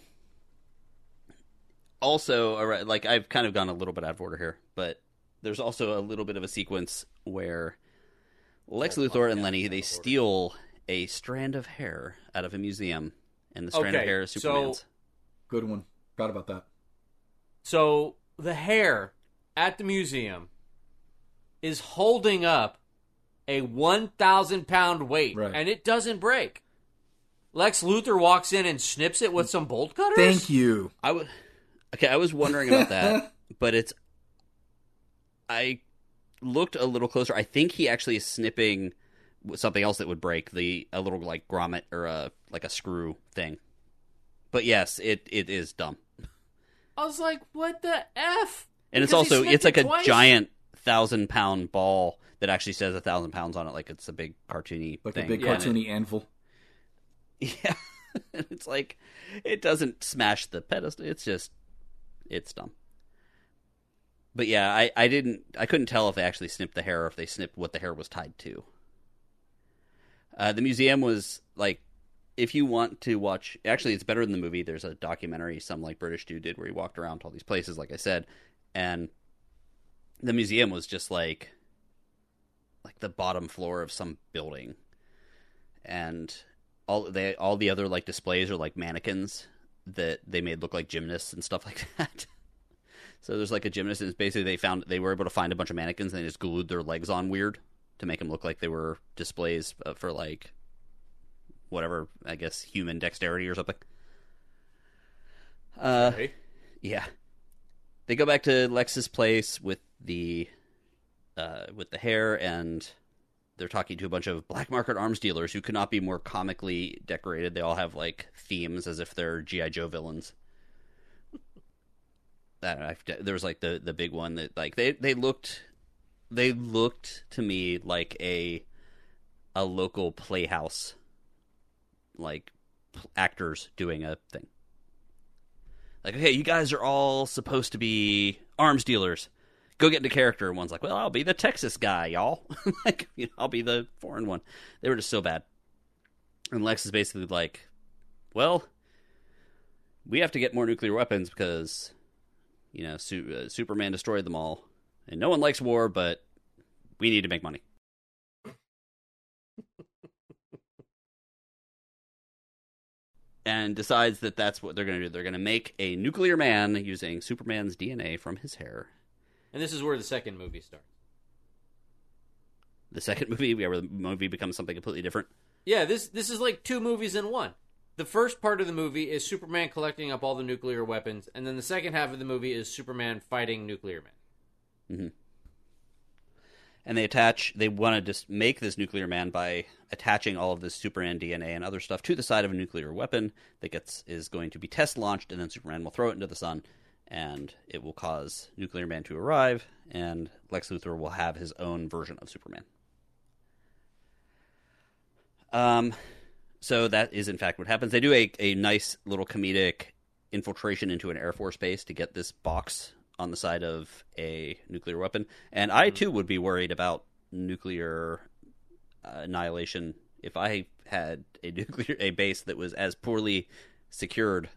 Also, all right, like I've kind of gone a little bit out of order here, but there's also a little bit of a sequence where Lex Luthor and Lenny they steal a strand of hair out of a museum, and the strand of hair is so- Superman's. Good one. Forgot about that. So the hair at the museum is holding up a 1,000 pound weight, Right. and it doesn't break. Lex Luthor walks in and snips it with some bolt cutters. Thank you. I was okay. I was wondering about that, <laughs> but it's I looked a little closer, I think he actually is snipping something else that would break the a little like grommet or a like a screw thing. But yes, it it is dumb. I was like, what the f? And it's Because he also it's like it a twice? giant thousand pound ball that actually says a thousand pounds on it, like it's a big cartoony Like thing. a big Yeah. cartoony anvil. <laughs> Yeah, <laughs> it's like it doesn't smash the pedestal. It's just it's dumb. But yeah, I I didn't I couldn't tell if they actually snipped the hair or if they snipped what the hair was tied to. Uh, the museum was like, if you want to watch, actually, it's better than the movie. There's a documentary some like British dude did where he walked around to all these places, like I said, and the museum was just like like the bottom floor of some building, and all they all the other like displays are like mannequins that they made look like gymnasts and stuff <laughs> like that. So there's like a gymnast, and it's basically they found they were able to find a bunch of mannequins and they just glued their legs on weird to make them look like they were displays uh, for like whatever I guess human dexterity or something. Uh, Okay. yeah. They go back to Lex's place with the uh, with the hair and they're talking to a bunch of black market arms dealers who could not be more comically decorated. They all have like themes as if they're GI Joe villains. That I've, there was like the the big one that like they they looked they looked to me like a a local playhouse like actors doing a thing like, okay, you guys are all supposed to be arms dealers. Go get into character. And one's like, well, I'll be the Texas guy, y'all. <laughs> like, you know, I'll be the foreign one. They were just so bad. And Lex is basically like, well, we have to get more nuclear weapons because, you know, Su- uh, Superman destroyed them all. And no one likes war, but we need to make money. <laughs> and decides that that's what they're going to do. They're going to make a nuclear man using Superman's DNA from his hair. And this is where the second movie starts. The second <laughs> movie, where the movie becomes something completely different. Yeah, this this is like two movies in one. The first part of the movie is Superman collecting up all the nuclear weapons, and then the second half of the movie is Superman fighting nuclear men. And they attach, they want to just make this nuclear man by attaching all of this Superman DNA and other stuff to the side of a nuclear weapon that gets is going to be test launched, and then Superman will throw it into the sun, and it will cause nuclear man to arrive, and Lex Luthor will have his own version of Superman. Um, so that is in fact what happens. They do a, a nice little comedic infiltration into an Air Force base to get this box on the side of a nuclear weapon. And I too would be worried about nuclear uh, annihilation if I had a <laughs> nuclear a base that was as poorly secured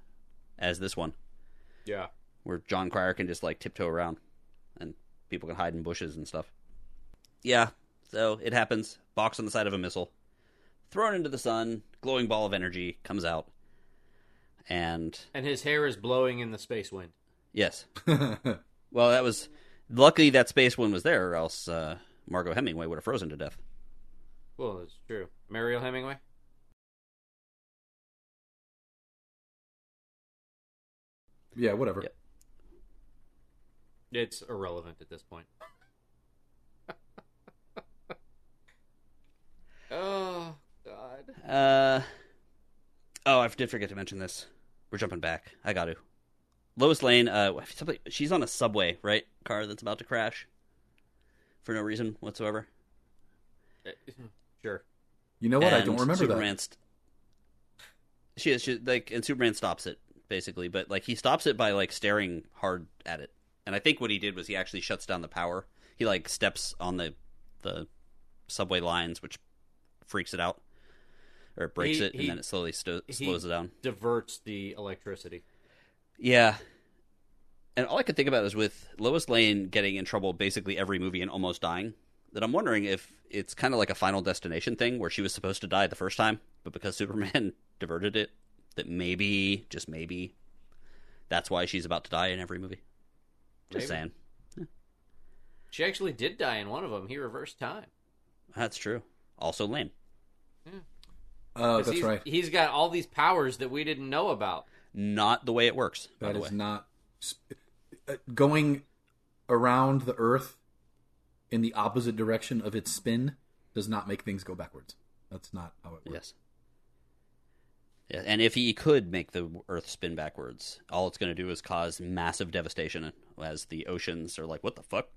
as this one, Yeah. where Jon Cryer can just like tiptoe around and people can hide in bushes and stuff. Yeah, so it happens. Box on the side of a missile, thrown into the sun, glowing ball of energy comes out, and And his hair is blowing in the space wind. yes, <laughs> well that was luckily that space wind was there, or else uh, Margot Hemingway would have frozen to death. Well, that's true. Mariel Hemingway? yeah, whatever. Yep. It's irrelevant at this point. oh, God. Uh oh, I did forget to mention this. We're jumping back. I got to. Lois Lane. Uh, somebody, she's on a subway, right? Car that's about to crash for no reason whatsoever. Sure. You know what? I don't remember Superman that. st- she is she, like, and Superman stops it basically, but like he stops it by like staring hard at it. And I think what he did was he actually shuts down the power. He like steps on the the subway lines, which freaks it out, or it breaks He- it, and he- then it slowly sto- slows it down. Diverts the electricity. Yeah. And all I could think about is with Lois Lane getting in trouble basically every movie and almost dying, that I'm wondering if it's kind of like a final destination thing where she was supposed to die the first time, but because <laughs> Superman diverted it, that maybe, just maybe, that's why she's about to die in every movie. Just Maybe. saying. She actually did die in one of them. He reversed time. That's true. Also lame. Hmm. Oh, 'Cause that's he's, right. He's got all these powers that we didn't know about. Not the way it works, by the is way. not uh, going around the Earth in the opposite direction of its spin does not make things go backwards. That's not how it works. Yes. Yeah, and if he could make the Earth spin backwards, all it's going to do is cause massive devastation as the oceans are like, "What the fuck?"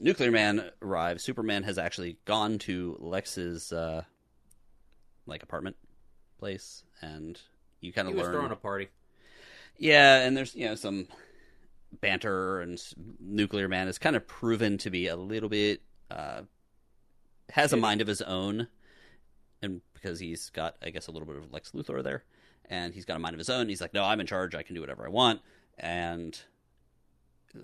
Nuclear Man arrives. Superman has actually gone to Lex's uh, like apartment place, and you kind of was learn. throwing a party. Yeah, and there's you know some banter, and Nuclear Man is kind of proven to be a little bit uh, has a mind of his own, and because he's got I guess a little bit of Lex Luthor there, and he's got a mind of his own. He's like, no, I'm in charge. I can do whatever I want, and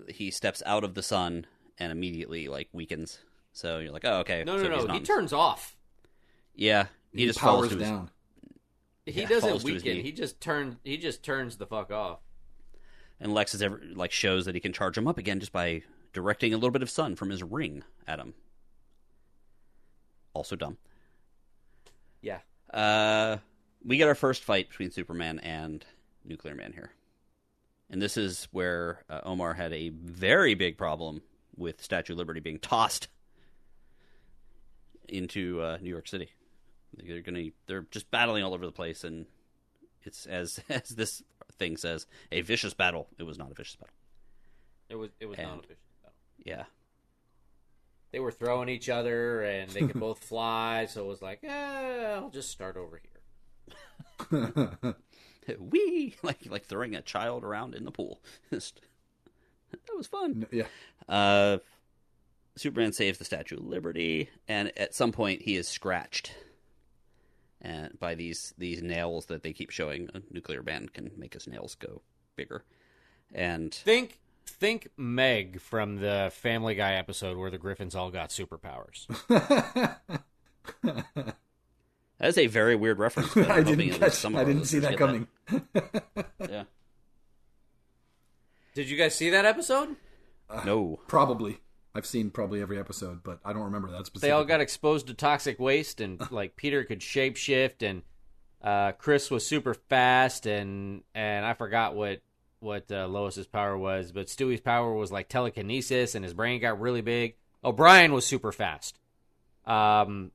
he steps out of the sun and immediately like weakens. So you're like, oh okay. No, so no, no. He turns off. Yeah, he, He, just falls powers to his- down. He Yeah, doesn't falls to his weaken. He just turns. He just turns the fuck off. and Lex is ever like shows that he can charge him up again just by directing a little bit of sun from his ring at him. Also dumb. Yeah. Uh, we get our first fight between Superman and Nuclear Man here, and this is where uh, Omar had a very big problem with Statue of Liberty being tossed into uh, New York City. They're gonna they're just battling all over the place, and it's as <laughs> as this thing says, a vicious battle. It was not a vicious battle. It was. It was And- not efficient. though. Yeah, They were throwing each other, and they could <laughs> both fly. So it was like, eh, I'll just start over here. <laughs> we like like throwing a child around in the pool. Just- <laughs> that was fun. yeah. Uh, Superman saves the Statue of Liberty, and at some point he is scratched, and by these these nails that they keep showing. A nuclear man can make his nails go bigger, and Think, think Meg from the Family Guy episode where the Griffins all got superpowers. <laughs> that is a very weird reference. but <laughs> I'm I didn't catch. some I didn't see that get coming. Yeah, Did you guys see that episode? no, Probably. I've seen probably every episode, but I don't remember that specifically. They all got exposed to toxic waste, and like Peter could shapeshift, and uh, Chris was super fast, and and I forgot what what uh, Lois's power was, but Stewie's power was like telekinesis, and his brain got really big. O'Brien was super fast, um,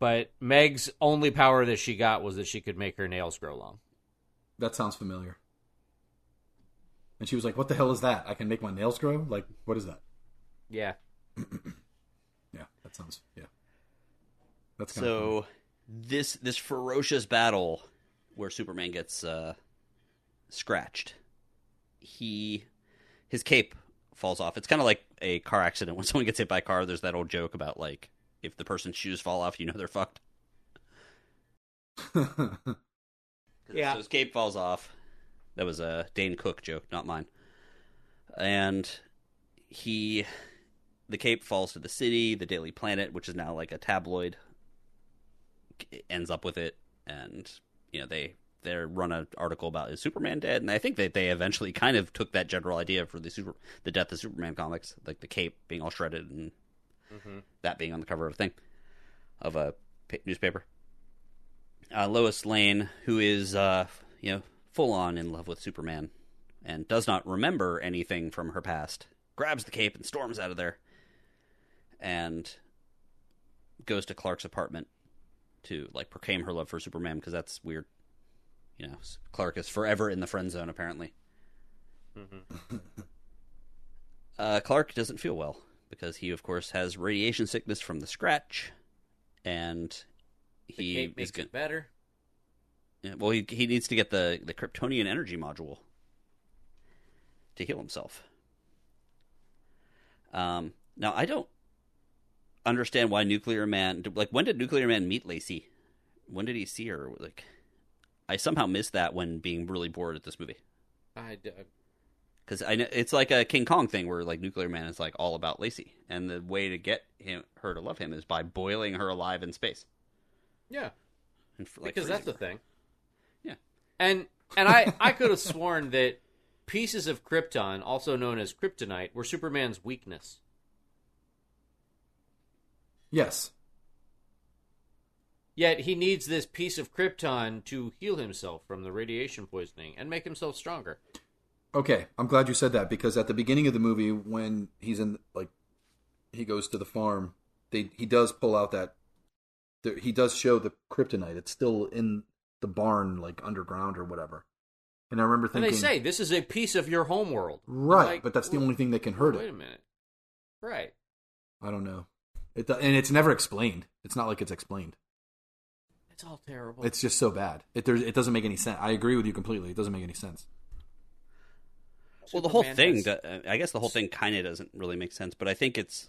but Meg's only power that she got was that she could make her nails grow long. That sounds familiar. And she was like, "What the hell is that? I can make my nails grow? Like, what is that?" Yeah, <clears throat> Yeah, that sounds. Yeah, that's kind of So this this ferocious battle where Superman gets uh, scratched, he his cape falls off. It's kind of like a car accident <laughs> when someone gets hit by a car. There's that old joke about like if the person's shoes fall off, you know they're fucked. Yeah. <laughs> So his cape falls off. That was a Dane Cook joke, not mine. And he, the cape falls to the city. The Daily Planet, which is now like a tabloid, ends up with it, and you know they they run an article about is Superman dead, and I think that they eventually kind of took that general idea for the super the death of Superman comics, like the cape being all shredded and that being on the cover of a thing of a newspaper. Uh, Lois Lane, who is uh, you know full on in love with Superman and does not remember anything from her past, grabs the cape and storms out of there, and goes to Clark's apartment to like proclaim her love for Superman because that's weird. You know, Clark is forever in the friend zone apparently. uh, Clark doesn't feel well because he, of course, has radiation sickness from the scratch, and the he cape is makes going it better. Yeah, well, he he needs to get the the Kryptonian energy module to heal himself. Um, now I don't understand why Nuclear Man. Like, when did Nuclear Man meet Lacey? When did he see her? Like, I somehow missed that when being really bored at this movie. I d- Because I know it's like a King Kong thing where like Nuclear Man is like all about Lacey, and the way to get him her to love him is by boiling her alive in space. yeah. And, f- like, because that's the thing. And and I I could have <laughs> sworn that pieces of Krypton, also known as kryptonite, were Superman's weakness. yes. Yet he needs this piece of Krypton to heal himself from the radiation poisoning and make himself stronger. Okay, I'm glad you said that because at the beginning of the movie, when he's in like, he goes to the farm, they he does pull out that, he does show the kryptonite. It's still in the barn, like underground or whatever. And I remember And thinking, they say this is a piece of your homeworld. right, Like, but that's the only thing that can hurt Wait it. Wait a minute. Right. I don't know. It do- and it's never explained. It's not like it's explained. It's all terrible. It's just so bad. It there's, it doesn't make any sense. I agree with you completely. It doesn't make any sense. Well, the whole thing, has- do- I guess the whole thing kind of doesn't really make sense, but I think it's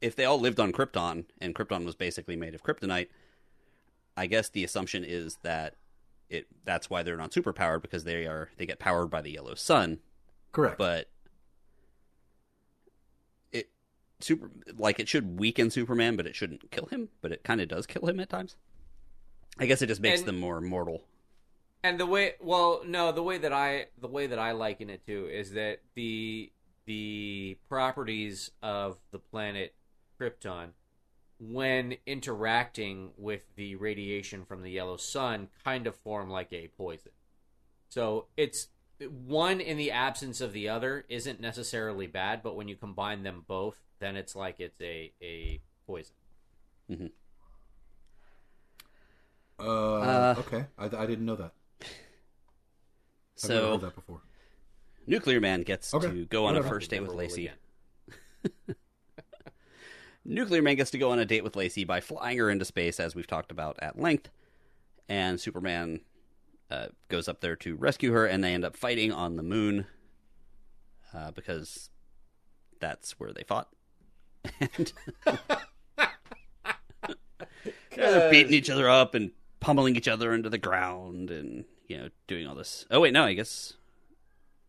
if they all lived on Krypton and Krypton was basically made of kryptonite, I guess the assumption is that it that's why they're not superpowered because they are they get powered by the yellow sun, Correct. but it super like it should weaken Superman, but it shouldn't kill him, but it kind of does kill him at times. I guess it just makes And- them more mortal. And the way, well, no, the way that I the way that I liken it to is that the the properties of the planet Krypton, when interacting with the radiation from the yellow sun, kind of form like a poison. So it's one in the absence of the other isn't necessarily bad, but when you combine them both, then it's like it's a a poison. Uh, Uh, okay, I, I didn't know that. I've never So heard that before. Nuclear Man gets Okay. to go on a first date with Never Lacey. <laughs> Nuclear Man gets to go on a date with Lacey by flying her into space, as we've talked about at length. And Superman uh, goes up there to rescue her, and they end up fighting on the moon uh, because that's where they fought. <laughs> and <laughs> they're beating each other up and pummeling each other into the ground, and you know, doing all this. Oh wait, no, I guess,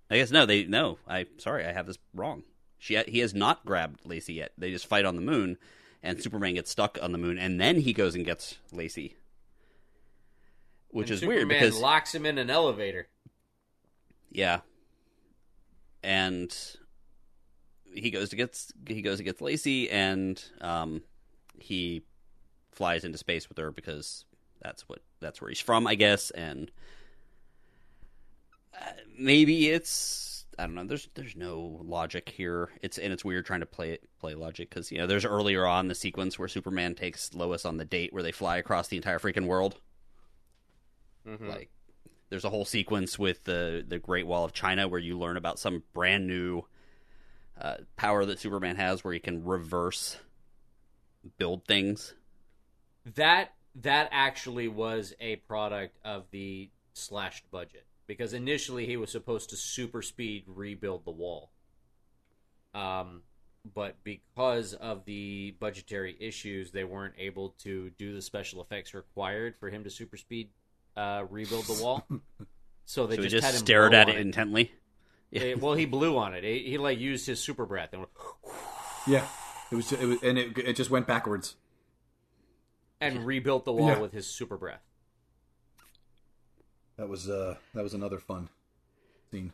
I guess no, they no. I sorry, I have this wrong. She he has not grabbed Lacey yet. They just fight on the moon, and Superman gets stuck on the moon, and then he goes and gets Lacey, which And is weird Superman because locks him in an elevator. yeah, and he goes to get he goes to get Lacey, and um, he flies into space with her because that's what that's where he's from, I guess, and uh, maybe it's I don't know. There's there's no logic here. It's and it's weird trying to play it play logic because you know there's earlier on the sequence where Superman takes Lois on the date where they fly across the entire freaking world. Mhm. Like there's a whole sequence with the the Great Wall of China where you learn about some brand new uh, power that Superman has where he can reverse build things. that that actually was a product of the slashed budget because initially he was supposed to super speed rebuild the wall um but because of the budgetary issues they weren't able to do the special effects required for him to super speed uh rebuild the wall <laughs> so they so just, just had him stared at on it intently. Yeah. Eh, well he blew on it he, he like used his super breath and Yeah, it was, it was, and it, it just went backwards. and rebuilt the wall Yeah. with his super breath That was uh, that was another fun scene.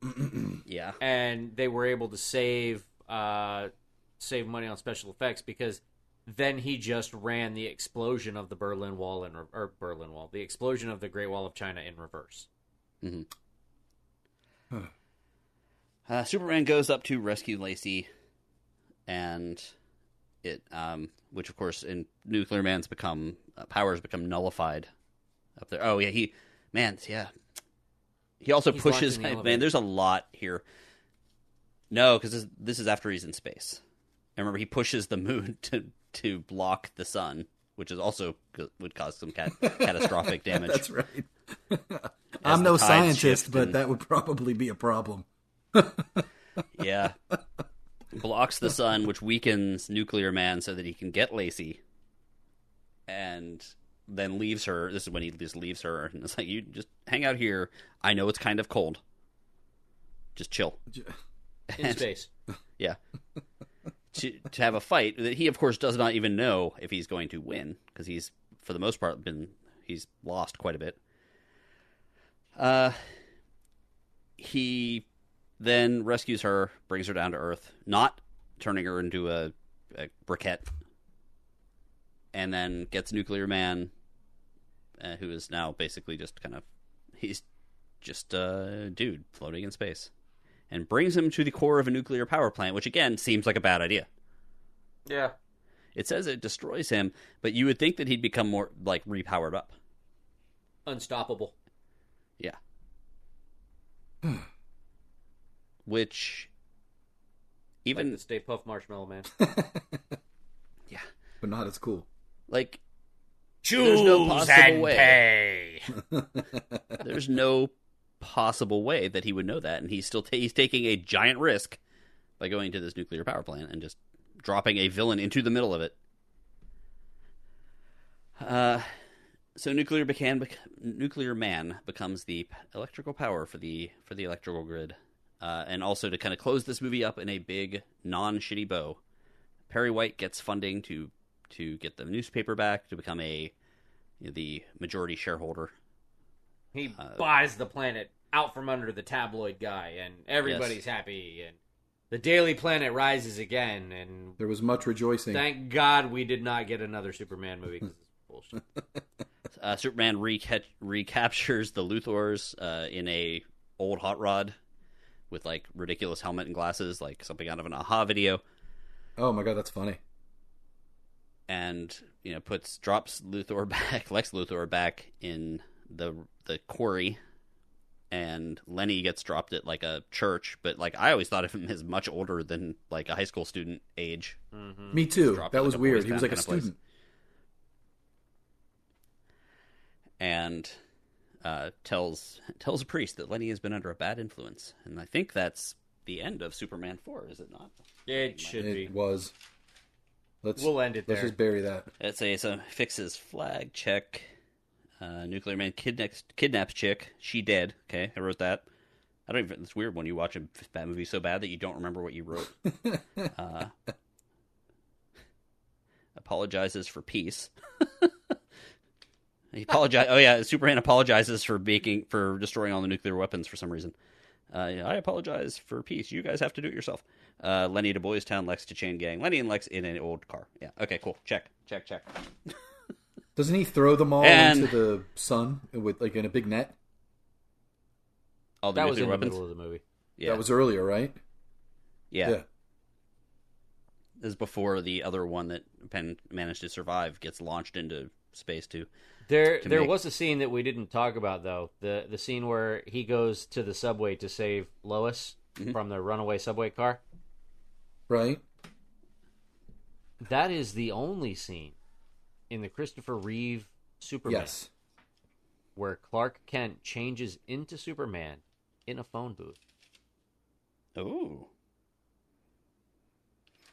<clears throat> yeah. and they were able to save uh, save money on special effects because then he just ran the explosion of the Berlin Wall in re- or Berlin Wall, the explosion of the Great Wall of China in reverse. Uh, Superman goes up to rescue Lacey, and it, um, which of course in Nuclear Man's become uh, powers become nullified up there. Oh yeah, he, man, yeah. He also He's pushes. the Man, there's a lot here. No, because this, this is after he's in space. I remember he pushes the moon <laughs> to to block the sun, which is also would cause some cat- <laughs> catastrophic damage. That's right. <laughs> I'm no scientist, but and- that would probably be a problem. Yeah. Blocks the sun, which weakens Nuclear Man so that he can get Lacey. And then leaves her. This is when he just leaves her. And it's like, you just hang out here. I know it's kind of cold. Just chill. In <laughs> And- space. <laughs> Yeah. to, to have a fight that he, of course, does not even know if he's going to win because he's, for the most part, been he's lost quite a bit. Uh, he then rescues her, brings her down to Earth, not turning her into a, a briquette, and then gets Nuclear Man, uh, who is now basically just kind of he's just a dude floating in space, and brings him to the core of a nuclear power plant, which again seems like a bad idea. Yeah. It says it destroys him, but you would think that he'd become more like repowered up. Unstoppable. Yeah. Which Even even the Stay Puft Marshmallow Man. <laughs> yeah, but not as cool. like Choose There's no possible and way. pay. <laughs> there's no possible way that he would know that, and he's still ta- he's taking a giant risk by going to this nuclear power plant and just dropping a villain into the middle of it. Uh, so nuclear becan, bec- nuclear man becomes the p- electrical power for the for the electrical grid, uh, and also to kind of close this movie up in a big non shitty bow. Perry White gets funding to to get the newspaper back to become a you know, the majority shareholder He Uh, buys the planet out from under the tabloid guy, and everybody's happy, and the Daily Planet rises again, and There was much rejoicing. thank God we did not get another Superman movie because it's <laughs> bullshit. uh, Superman reca- recaptures the Luthors uh, in a old hot rod with like ridiculous helmet and glasses, like something out of an a-ha video, oh my god, that's funny. And you know puts drops Luthor <laughs> back, Lex Luthor back in the the quarry, and Lenny gets dropped at like a church, but like I always thought of him as much older than like a high school student age. Mhm. Me too. Dropped That like was a weird. He was like a kinda place. student. and uh, tells tells a priest that Lenny has been under a bad influence, and I think that's the end of Superman four, is it not? It should It be. was. Let's We'll end it there. let's just bury that. It's a, it's a fixes flag check. Uh, nuclear man kidnaps kidnaps chick. She dead. Okay, I wrote that. I don't even. It's weird when you watch a bad movie so bad that you don't remember what you wrote. <laughs> uh, apologizes for peace. <laughs> he apologize. Oh yeah, Superman apologizes for making for destroying all the nuclear weapons for some reason. Uh, I apologize for peace. You guys have to do it yourself. Uh, Lenny to Boys Town, Lex to Chain Gang. Lenny and Lex in an old car. Yeah. Okay. Cool. Check. Check. Check. <laughs> Doesn't he throw them all And- into the sun with like in a big net? All the That was nuclear in the middle of the movie. Yeah. That was earlier, right? yeah. yeah. This is before the other one that Penn managed to survive gets launched into space too. There, there make- was a scene that we didn't talk about though. The the scene where he goes to the subway to save Lois Mhm. from the runaway subway car. Right. That is the only scene in the Christopher Reeve Superman Yes. where Clark Kent changes into Superman in a phone booth. Ooh.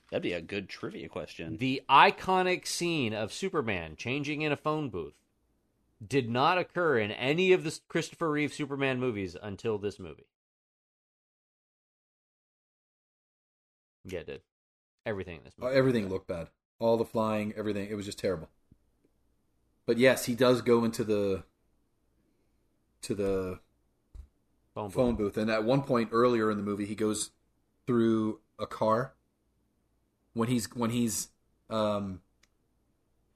That'd be a good trivia question. The iconic scene of Superman changing in a phone booth did not occur in any of the Christopher Reeve Superman movies until this movie. Yeah, it did. Everything in this movie. Everything looked bad. All the flying, everything. It was just terrible. But yes, he does go into the to the phone booth. phone booth, and at one point earlier in the movie, he goes through a car when he's when he's um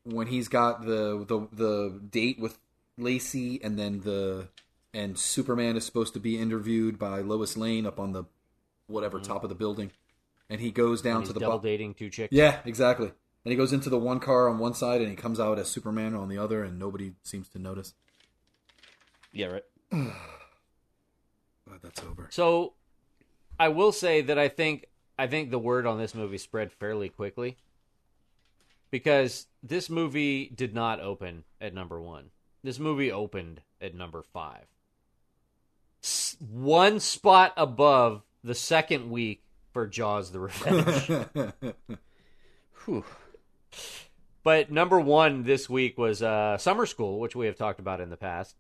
when he's got the the the date with Lacey, and then the and Superman is supposed to be interviewed by Lois Lane up on the whatever mm-hmm. top of the building, and he goes down to the double bo- dating two chicks. yeah, exactly. And he goes into the one car on one side, and he comes out as Superman on the other, and nobody seems to notice. Yeah, right. <sighs> That's over. So, I will say that I think I think the word on this movie spread fairly quickly because this movie did not open at number one. This movie opened at number five, S- one spot above the second week for Jaws: The Revenge. <laughs> Whew. But number one this week was uh, Summer School, which we have talked about in the past.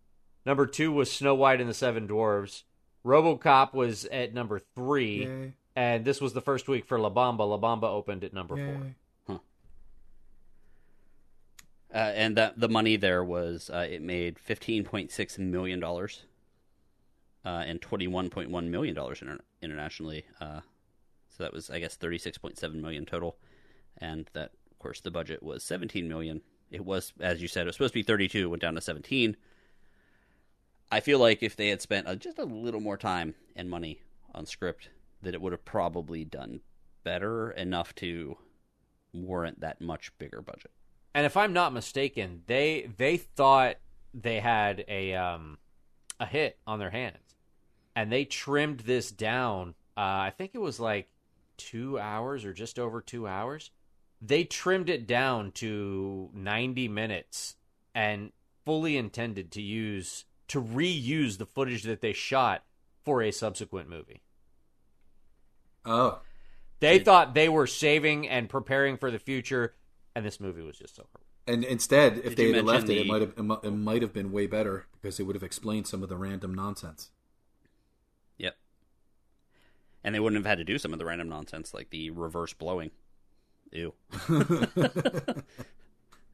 Number two was Snow White and the Seven Dwarves. RoboCop was at number three, Yay. and this was the first week for La Bamba. La Bamba opened at number four. Uh, and that the money there was uh, it made fifteen point six million dollars, uh, and twenty one point one million dollars inter- internationally. Uh, so that was, I guess, thirty six point seven million total, and that, of course, the budget was seventeen million. it was, as you said, it was supposed to be 32, went down to 17. I feel like if they had spent uh, just a little more time and money on script, that it would have probably done better enough to warrant that much bigger budget. And if I'm not mistaken, they they thought they had a um a hit on their hands, and they trimmed this down. Uh, I think it was like two hours or just over two hours. They trimmed it down to 90 minutes and fully intended to use to reuse the footage that they shot for a subsequent movie. Oh, They thought they were saving and preparing for the future, and this movie was just so horrible. and instead, if Did they had left mention it, it might have it might have been way better because it would have explained some of the random nonsense. Yep. And they wouldn't have had to do some of the random nonsense like the reverse blowing. Ew. <laughs>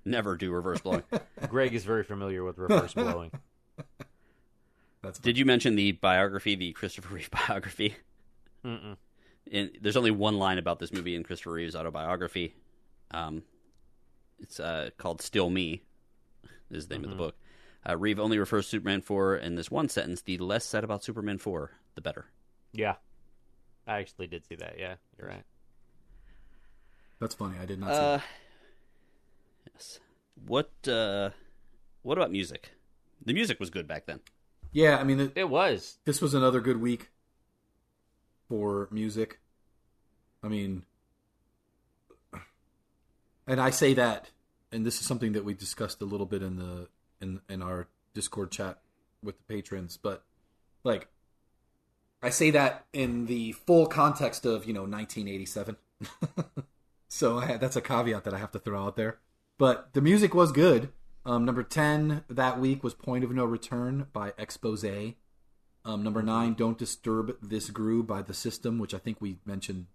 Never do reverse blowing. Greg is very familiar with reverse blowing. <laughs> That's Did you mention the biography, the Christopher Reeve <laughs> biography? Mm-mm. And there's only one line about this movie in Christopher Reeve's autobiography. Um, it's uh, called "Still Me," is the name of the book. Uh, Reeve only refers to Superman 4 in this one sentence. The less said about Superman 4, the better. Yeah. I actually did see that. Yeah, you're right. that's funny. I did not see. Uh, that. yes. What uh, what about music? The music was good back then. Yeah, I mean, it, It was. this was another good week for music. I mean, and I say that, and this is something that we discussed a little bit in the in in our Discord chat with the patrons, but like, I say that in the full context of you know 1987. <laughs> so I that's a caveat that I have to throw out there. But the music was good. Um, number ten that week was "Point of No Return" by Expose. Um, number nine, "Don't Disturb This Groove" by The System, which I think we mentioned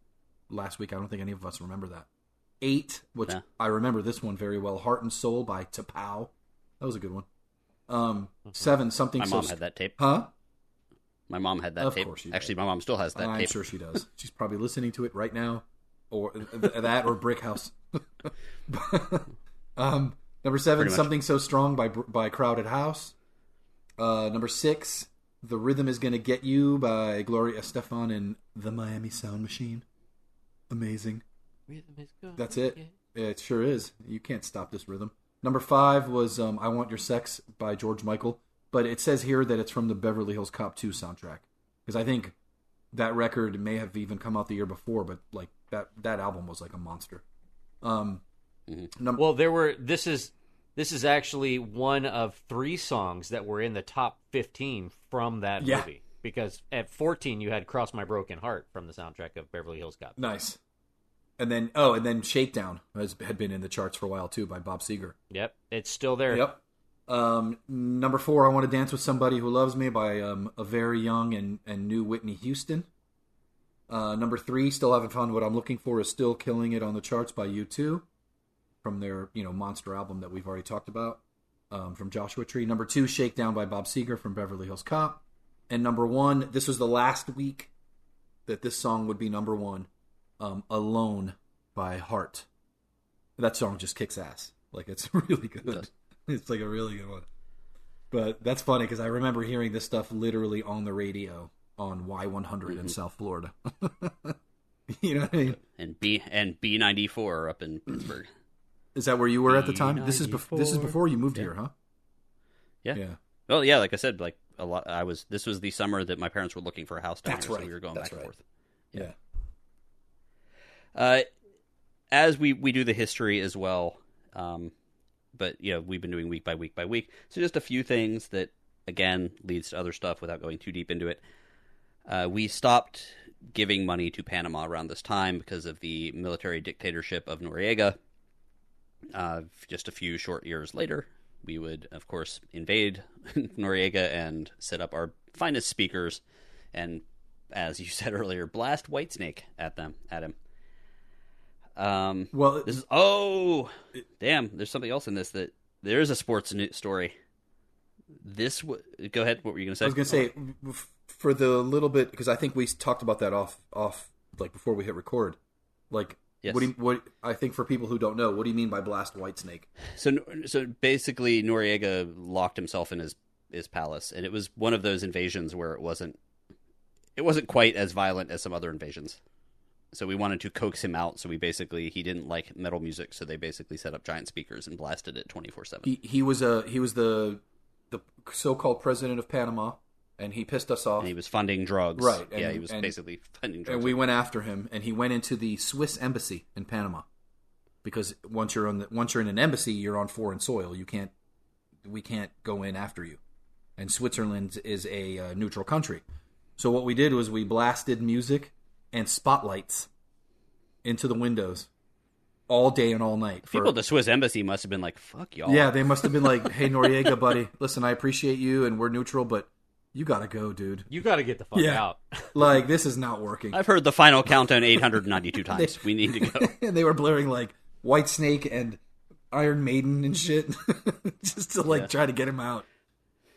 last week. I don't think any of us remember that. Eight, which Yeah. I remember this one very well, "Heart and Soul" by T'Pau. That was a good one. Um, seven, something My so mom had that tape. huh? My mom had that Of tape. course. Actually, my mom still has that tape. I'm tape. sure she does. <laughs> She's probably listening to it right now, or that, or Brick House. <laughs> um, number seven, something so strong by by Crowded House. Uh, number six, the rhythm is gonna get you by Gloria Estefan and the Miami Sound Machine. Amazing. That's it. It sure is. You can't stop this rhythm. Number five was um, "I Want Your Sex" by George Michael, but it says here that it's from the Beverly Hills Cop 2 soundtrack because I think that record may have even come out the year before, but like that that album was like a monster. Um, number Well, there were. This is this is actually one of three songs that were in the top 15 from that Yeah. movie. Because at 14 you had "Cross My Broken Heart" from the soundtrack of Beverly Hills Cop. nice, and then oh, and then "Shakedown" has had been in the charts for a while too by Bob Seger. Yep, it's still there. Yep. Um, number four, I want to dance with somebody who loves me by um, a very young and, and new Whitney Houston. Uh, number three, still haven't found what I'm looking for is still killing it on the charts by U2 from their you know monster album that we've already talked about um, from Joshua Tree. Number two, Shakedown by Bob Seger from Beverly Hills Cop. And number one, this was the last week that this song would be number one. Um, Alone by Heart. That song just kicks ass. Like it's <laughs> really good. does. It's like a really good one. But that's funny because I remember hearing this stuff literally on the radio on Y100 in South Florida. <laughs> you know what I mean? And B and B ninety four up in Pittsburgh. Is that where you were at the time? This is before. This is before you moved here, huh? Yeah. Yeah. Well, yeah, like I said, like a lot. I was. This was the summer that my parents were looking for a house down That's here, right. so we were going That's back and right. forth. Yeah. Uh, as we we do the history as well, um, but you know we've been doing week by week by week. So just a few things that again leads to other stuff without going too deep into it. Uh, we stopped giving money to Panama around this time because of the military dictatorship of Noriega. Uh, just a few short years later, we would, of course, invade <laughs> Noriega and set up our finest speakers, and as you <laughs> said earlier, blast Whitesnake at them at him. Um, Well, this is oh, damn! There's something else in this that there is a sports news story. This w- go ahead. What were you going to say? I was gonna say for the little bit because I think we talked about that off off like before we hit record. Like Yes. What do you, what I think for people who don't know, what do you mean by blast Whitesnake? So so basically, Noriega locked himself in his his palace, and it was one of those invasions where it wasn't it wasn't quite as violent as some other invasions. So we wanted to coax him out. So we basically he didn't like metal music, so they basically set up giant speakers and blasted it twenty four seven. He he was a he was the the so-called president of Panama, and he pissed us off. And he was funding drugs. Right, yeah, he was and- basically funding drugs. and we went after him, and he went into the Swiss embassy in Panama, because once you're on the once you're in an embassy, you're on foreign soil. You can't we can't go in after you, and Switzerland is a uh, neutral country. So what we did was we blasted music and spotlights into the windows all day and all night. for- People at the Swiss embassy must have been like, "Fuck y'all." yeah, they must have been like, "Hey Noriega, buddy, listen, I appreciate you, and we're neutral, but you gotta go, dude. You got to get the fuck Yeah. out. <laughs> Like this is not working." I've heard the final countdown eight hundred ninety two <laughs> times. we need to go. <laughs> and they were blaring like White Snake and Iron Maiden and shit, just to like Yeah. try to get him out.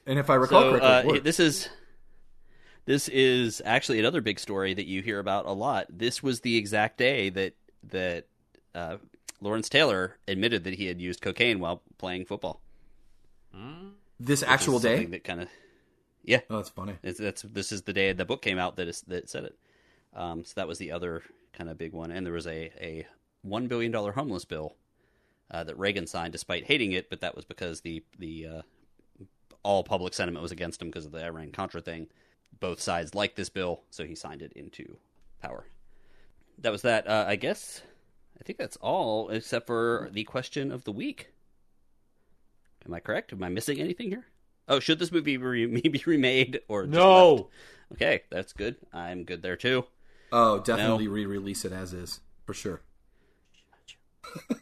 And if I recall So correctly, uh, this is this is actually another big story that you hear about a lot. This was the exact day that that uh, Lawrence Taylor admitted that he had used cocaine while playing football. this Which actual day. that kind of yeah. Oh, that's funny. It's, that's this is the day the book came out that is, that said it. Um, so that was the other kind of big one, and there was a a one billion dollar homeless bill uh, that Reagan signed despite hating it, but that was because the the uh, all public sentiment was against him because of the Iran Contra thing. Both sides liked this bill, so he signed it into power. That was that. Uh, I guess I think that's all except for the question of the week. Am I correct? Am I missing anything here? Oh, should this movie re- <laughs> be remade or just No. left? Okay, that's good. I'm good there too. Oh, definitely re-release it as is for sure. <laughs>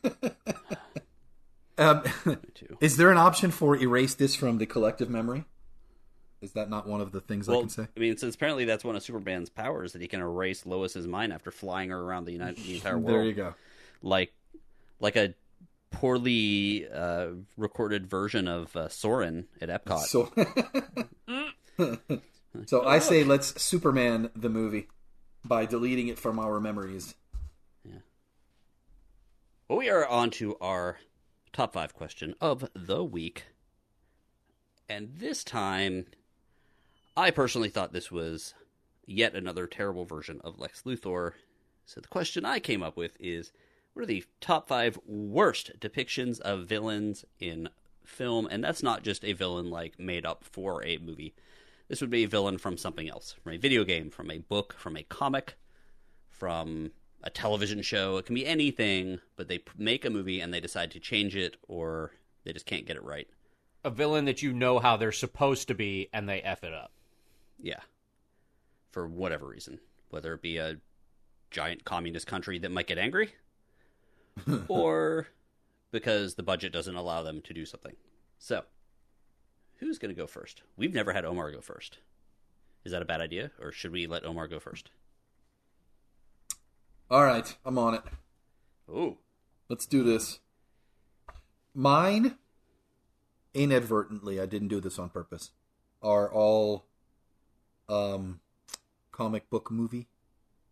um, <laughs> too. is there an option for erase this from the collective memory? Is that not one of the things I can say? I mean, since apparently that's one of Superman's powers that he can erase Lois's mind after flying her around the, United, the entire world, There you go. like like a poorly uh, recorded version of uh, Soarin' at Epcot. So, <laughs> so I say let's Superman the movie by deleting it from our memories. Yeah. Well, we are on to our top five question of the week. And this time, I personally thought this was yet another terrible version of Lex Luthor. So the question I came up with is what are the top five worst depictions of villains in film? And that's not just a villain like made up for a movie. This would be a villain from something else, from a video game, from a book, from a comic, from a television show. It can be anything, but they make a movie and they decide to change it or they just can't get it right. A villain that you know how they're supposed to be and they F it up. Yeah. For whatever reason. Whether it be a giant communist country that might get angry <laughs> or because the budget doesn't allow them to do something. So, who's going to go first? We've never had Omar go first. Is that a bad idea or should we let Omar go first? All right, I'm on it. Ooh. Let's do this. Mine, inadvertently, I didn't do this on purpose, are all um, comic book movie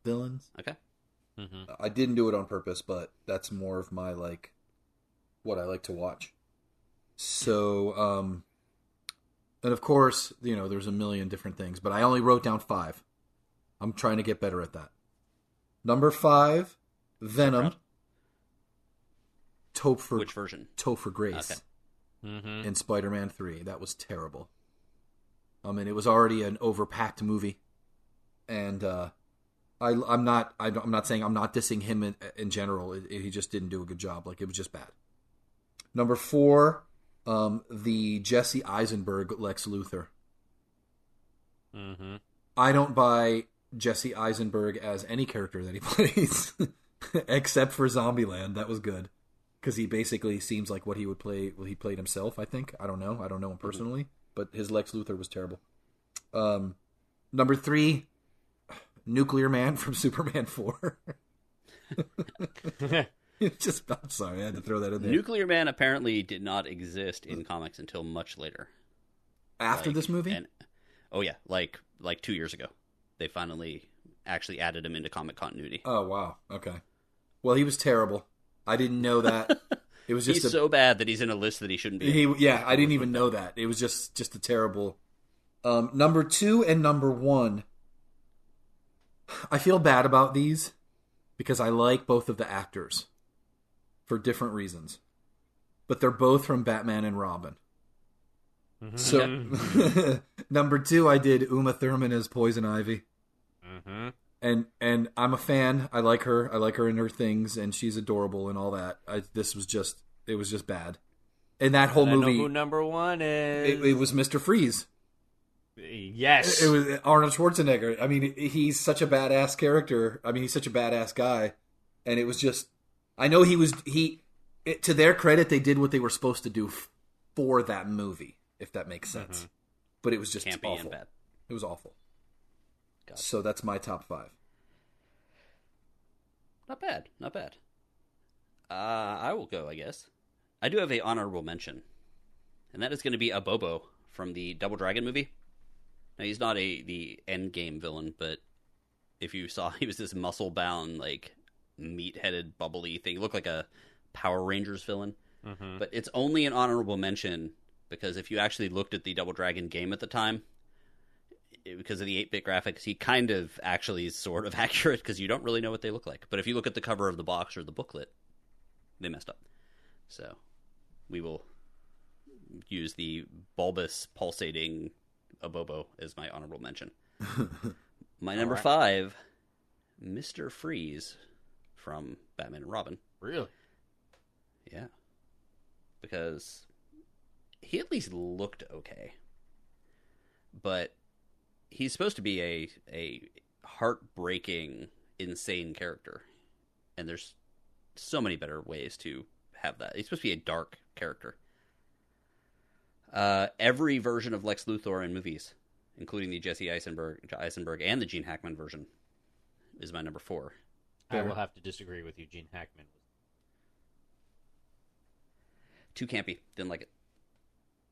villains. Okay. Mm-hmm. I didn't do it on purpose, but that's more of my like what I like to watch. So, um, and of course, you know, there's a million different things, but I only wrote down five. I'm trying to get better at that. Number five, Venom. Topher Which version? Topher Grace Okay. Mm-hmm. in Spider-Man Three. That was terrible. I mean, it was already an overpacked movie, and uh, I, I'm not. I, am not saying I'm not dissing him in, in general. It, it- he just didn't do a good job. Like it was just bad. Number four, um, the Jesse Eisenberg Lex Luthor. Mm-hmm. I don't buy Jesse Eisenberg as any character that he <laughs> plays, except for Zombieland. That was good because he basically seems like what he would play. Well, he played himself. I think. I don't know. I don't know him personally, but his Lex Luthor was terrible. Um, number three, Nuclear Man from <laughs> Superman Four. <laughs> <laughs> Just, I'm sorry, I had to throw that in there. Nuclear Man apparently did not exist in comics until much later. After Like, this movie, and- oh yeah, like like two years ago, they finally actually added him into comic continuity. oh wow, okay. Well, he was terrible. I didn't know that. It was just He's a, so bad that he's in a list that he shouldn't be. he, yeah, I didn't even know that. It was just just a terrible. Um, number two and number one. I feel bad about these because I like both of the actors for different reasons, but they're both from Batman and Robin. So <laughs> number two, I did Uma Thurman as Poison Ivy, Mm-hmm. And and I'm a fan. I like her. I like her in her things, and she's adorable and all that. I, this was just it was just bad, and that whole know movie. who number one is. it, it was Mr. Freeze. yes. It was Arnold Schwarzenegger. I mean, he's such a badass character. I mean, he's such a badass guy, and it was just. I know he was he. It, to their credit, they did what they were supposed to do f- for that movie, if that makes sense. Mm-hmm. But it was just Campy awful. and. It was awful. Got. So that's my top five. Not bad. Not bad. Uh, I will go, I guess. I do have a honorable mention, and that is going to be Abobo from the Double Dragon movie. Now he's not a the end game villain, but if you saw, <laughs> he was this muscle bound, like meat headed, bubbly thing. He looked like a Power Rangers villain. Mhm. But it's only an honorable mention because if you actually looked at the Double Dragon game at the time, it- because of the 8 bit graphics, he kind of actually is sort of <laughs> accurate because you don't really know what they look like. But if you look at the cover of the box or the booklet, they messed up. So we will use the bulbous pulsating Abobo as my honorable mention. <laughs> my number right. five, Mr. Freeze from Batman and Robin. Really? Yeah. Because he at least looked okay. But he's supposed to be a a heartbreaking, insane character. And there's so many better ways to have that. He's supposed to be a dark character. Uh, every version of Lex Luthor in movies, including the Jesse Eisenberg, Eisenberg and the Gene Hackman version, is my number four. I will have to disagree with you. Gene Hackman. Too campy. Didn't like it.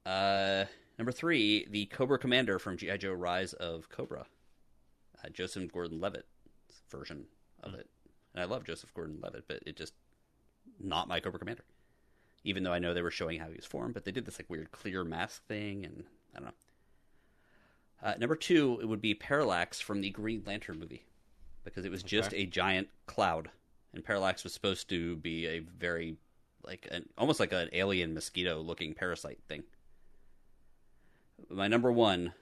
Uh, number three, the Cobra Commander from G.I. Joe Rise of Cobra. Uh, Joseph Gordon Levitt version of it. And I love Joseph Gordon Levitt, but it just not my Cobra Commander. Even though I know they were showing how he was formed, but they did this like weird clear mask thing, and I don't know. Uh, number two, it would be Parallax from the Green Lantern movie, because it was just a giant cloud, and Parallax was supposed to be a very like an almost like an alien mosquito looking parasite thing. My number one,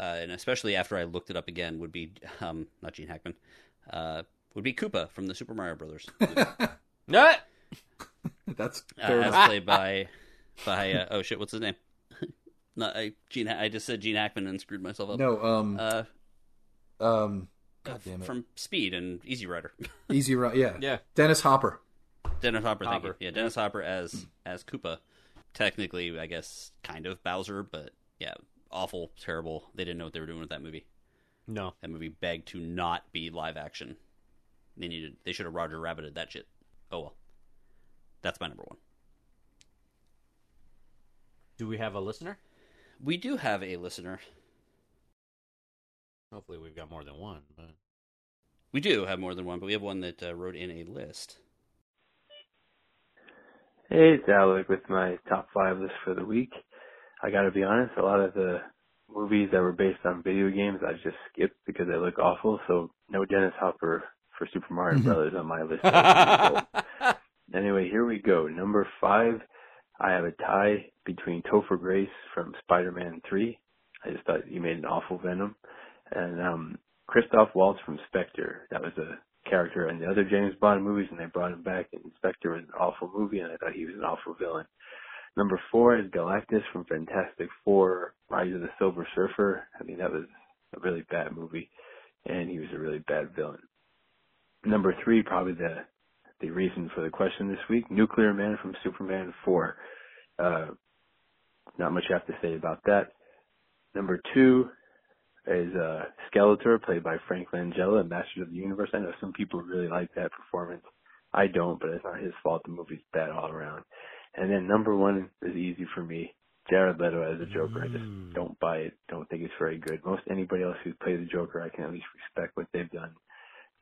uh, and especially after I looked it up again, would be um, not Gene Hackman, uh, would be Koopa from the Super Mario Brothers, <laughs> uh, No. That's fair as played by by uh, oh shit, what's his name? <laughs> not I, Gene. I just said Gene Hackman and screwed myself up. No, um, Uh, um, God damn it, from Speed and Easy Rider. <laughs> Easy Rider, yeah, Yeah. Dennis Hopper. Dennis Hopper, thank you. Yeah, Dennis Hopper as as Koopa. Technically, I guess kind of Bowser, but yeah, awful, terrible. They didn't know what they were doing with that movie. No. That movie begged to not be live action. They needed. They should have Roger Rabbited that shit. Oh well. That's my number one. Do we have a listener? We do have a listener. Hopefully, we've got more than one. But We do have more than one, but we have one that uh, wrote in a list. Hey, it's Alec with my top five list for the week. I gotta be honest, a lot of the movies that were based on video games I just skipped because they look awful, so no Dennis Hopper for Super Mario Brothers on my list. <laughs> anyway, here we go. Number five, I have a tie between Topher Grace from Spider-Man 3. I just thought he made an awful Venom. And um Christoph Waltz from Spectre. That was a character in the other James Bond movies, and they brought him back. And Spectre was an awful movie, and I thought he was an awful villain. Number four is Galactus from Fantastic Four: Rise of the Silver Surfer. I mean, that was a really bad movie, and he was a really bad villain. Number three, probably the the reason for the question this week: Nuclear Man from Superman Four. Uh, not much I have to say about that. Number two is uh, Skeletor, played by Frank Langella Masters of the Universe. I know some people really like that performance. I don't, but it's not his fault. The movie's bad all around. And then number one is easy for me. Jared Leto as a Joker. I just don't buy it. Don't think it's very good. Most anybody else who's played the Joker, I can at least respect what they've done,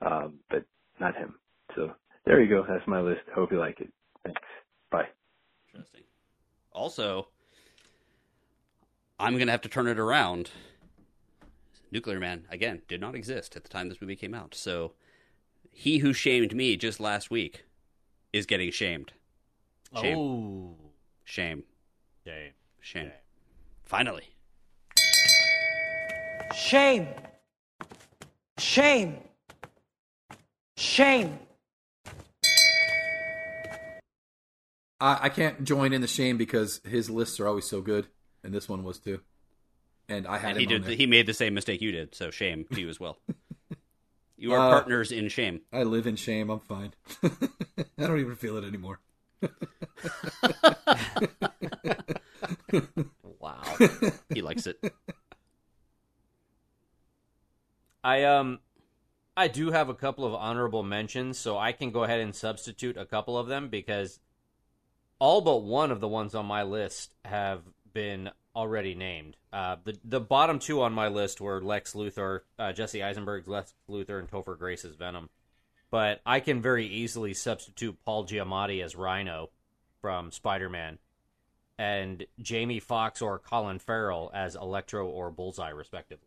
um, but not him. So there you go. That's my list. Hope you like it. Thanks. Bye. Interesting. Also, I'm gonna have to turn it around. Nuclear Man again did not exist at the time this movie came out. So, he who shamed me just last week is getting shamed. Shame. Oh, Shame. shame. Shame. Shame. Finally. Shame. Shame. Shame. I, I can't join in the shame because his lists are always so good, and this one was too. And I had And him he on did. there. He made the same mistake you did. So shame to you as well. <laughs> You are Uh, partners in shame. I live in shame. I'm fine. <laughs> I don't even feel it anymore. Wow. <laughs> He likes it. I um I do have a couple of honorable mentions, so I can go ahead and substitute a couple of them because all but one of the ones on my list have been already named. Uh, the the bottom two on my list were Lex Luthor, uh, Jesse Eisenberg's Lex Luthor, and Topher Grace's Venom. But I can very easily substitute Paul Giamatti as Rhino from Spider Man, and Jamie Foxx or Colin Farrell as Electro or Bullseye, respectively.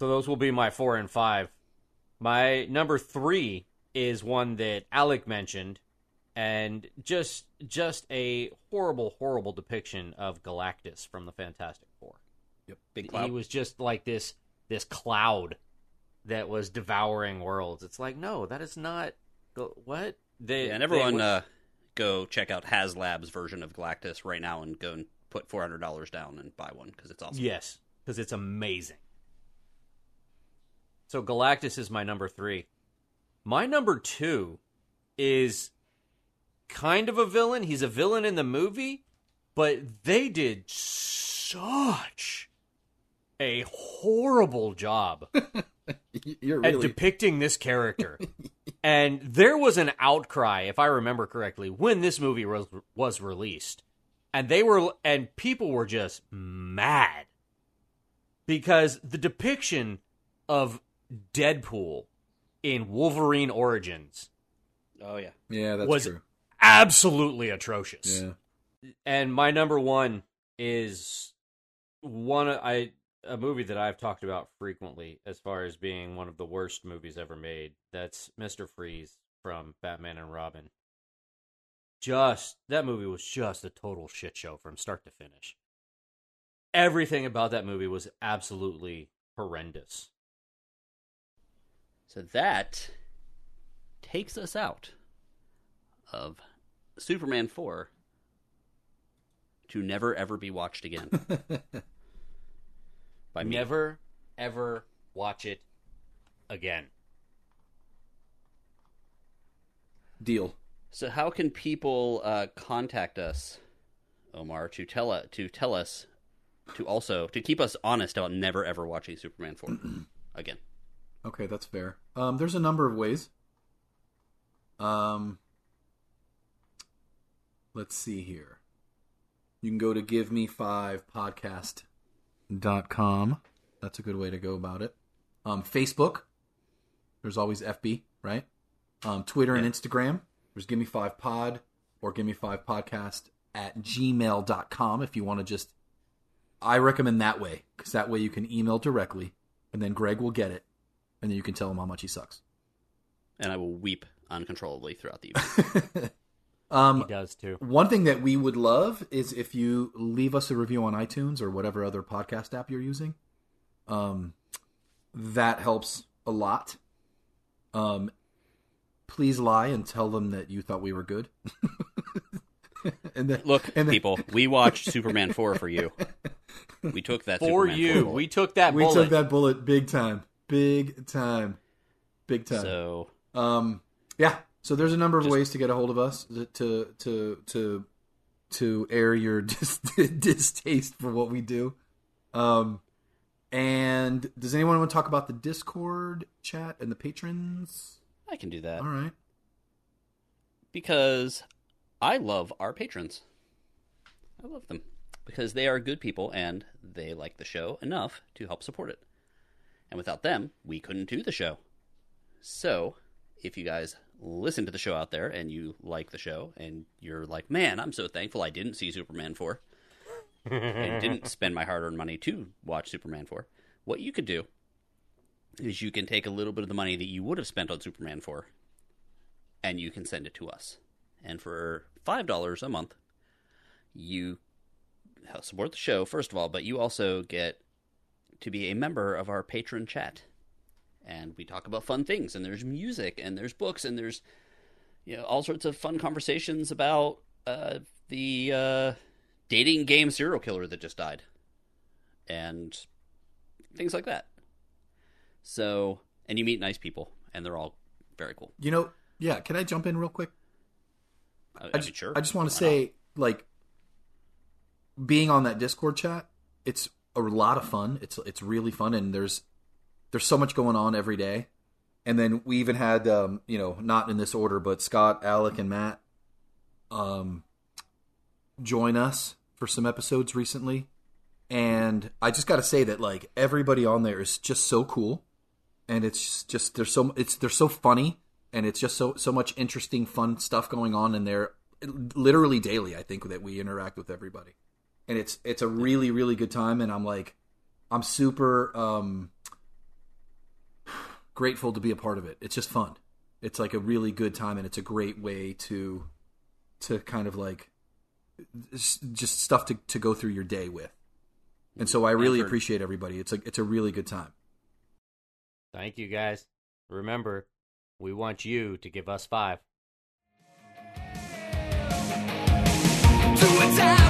So those will be my four and five. My number three is one that Alec mentioned, and just just a horrible, horrible depiction of Galactus from the Fantastic Four. Yep, Big cloud. He was just like this this cloud that was devouring worlds. It's like no, that is not what they Yeah, and everyone went- uh, go check out HasLab's version of Galactus right now and go and put four hundred dollars down and buy one because it's awesome. Yes, because it's amazing. So Galactus is my number three. My number two is kind of a villain. He's a villain in the movie, but they did such a horrible job <laughs> <laughs> You're at depicting this character. <laughs> and there was an outcry, if I remember correctly, when this movie was was released, and they were and people were just mad because the depiction of Deadpool in Wolverine Origins Oh yeah. yeah, that's was true. absolutely atrocious Yeah, and my number one is one I a movie that I've talked about frequently as far as being one of the worst movies ever made. That's Mister Freeze from Batman and Robin. Just that movie was just a total shit show from start to finish. Everything about that movie was absolutely horrendous. So that takes us out of Superman 4 to never ever be watched again. <laughs> Me. Never ever watch it again. deal. So how can people uh, contact us, Omar, to tell uh, to tell us to also to keep us honest about never ever watching Superman 4 <clears throat> again? Okay, that's fair. Um, there's a number of ways. Um, let's see here. You can go to givemefivepodcast.com. That's a good way to go about it. Um, Facebook. There's always FB, right? Um, Twitter and Instagram. There's Give Me Five Pod or Give Me Five Podcast at gmail.com if you want to just. I recommend that way because that way you can email directly and then Greg will get it and then you can tell him how much he sucks. And I will weep uncontrollably throughout the <laughs> evening. Um, He does too. one thing that we would love is if you leave us a review on iTunes or whatever other podcast app you're using. Um, that helps a lot. Um, please lie and tell them that you thought we were good. <laughs> and then, Look, and then, people, we watched Superman 4 for you. We took that For Superman you, 4 we took that we bullet. took that bullet big time, big time, big time. So Um, yeah. So there's a number of ways to get a hold of us to to to to air your <laughs> dis- distaste for what we do. Um, and does anyone want to talk about the Discord chat and the patrons? I can do that All right. because I love our patrons. I love them because they are good people and they like the show enough to help support it. And without them, we couldn't do the show. So, if you guys listen to the show out there and you like the show and you're like, man, I'm so thankful I didn't see Superman 4 and <laughs> didn't spend my hard earned money to watch Superman 4, what you could do is you can take a little bit of the money that you would have spent on Superman 4 and you can send it to us. And for $5 a month, you support the show, first of all, but you also get to be a member of our patron chat. And we talk about fun things, and there's music, and there's books, and there's you know all sorts of fun conversations about uh, the uh, dating game serial killer that just died, and things like that. So, and you meet nice people, and they're all very cool. You know, yeah. Can I jump in real quick? I, I I just, sure. I just want to say, like, being on that Discord chat, it's a lot of fun. It's it's really fun, and there's there's so much going on every day. And then we even had, um, you know, not in this order, but Scott, Alec, and Matt, um, join us for some episodes recently. And I just got to say that like everybody on there is just so cool, and it's just they're so it's they're so funny, and it's just so so much interesting, fun stuff going on in there. Literally daily, I think that we interact with everybody, and it's it's a really really good time. And I'm like, I'm super um, grateful to be a part of it. It's just fun. It's like a really good time, and it's a great way to to kind of like just stuff to, to go through your day with. And so I really for- appreciate everybody. It's like it's a really good time. Thank you, guys. Remember, we want you to give us five. to a time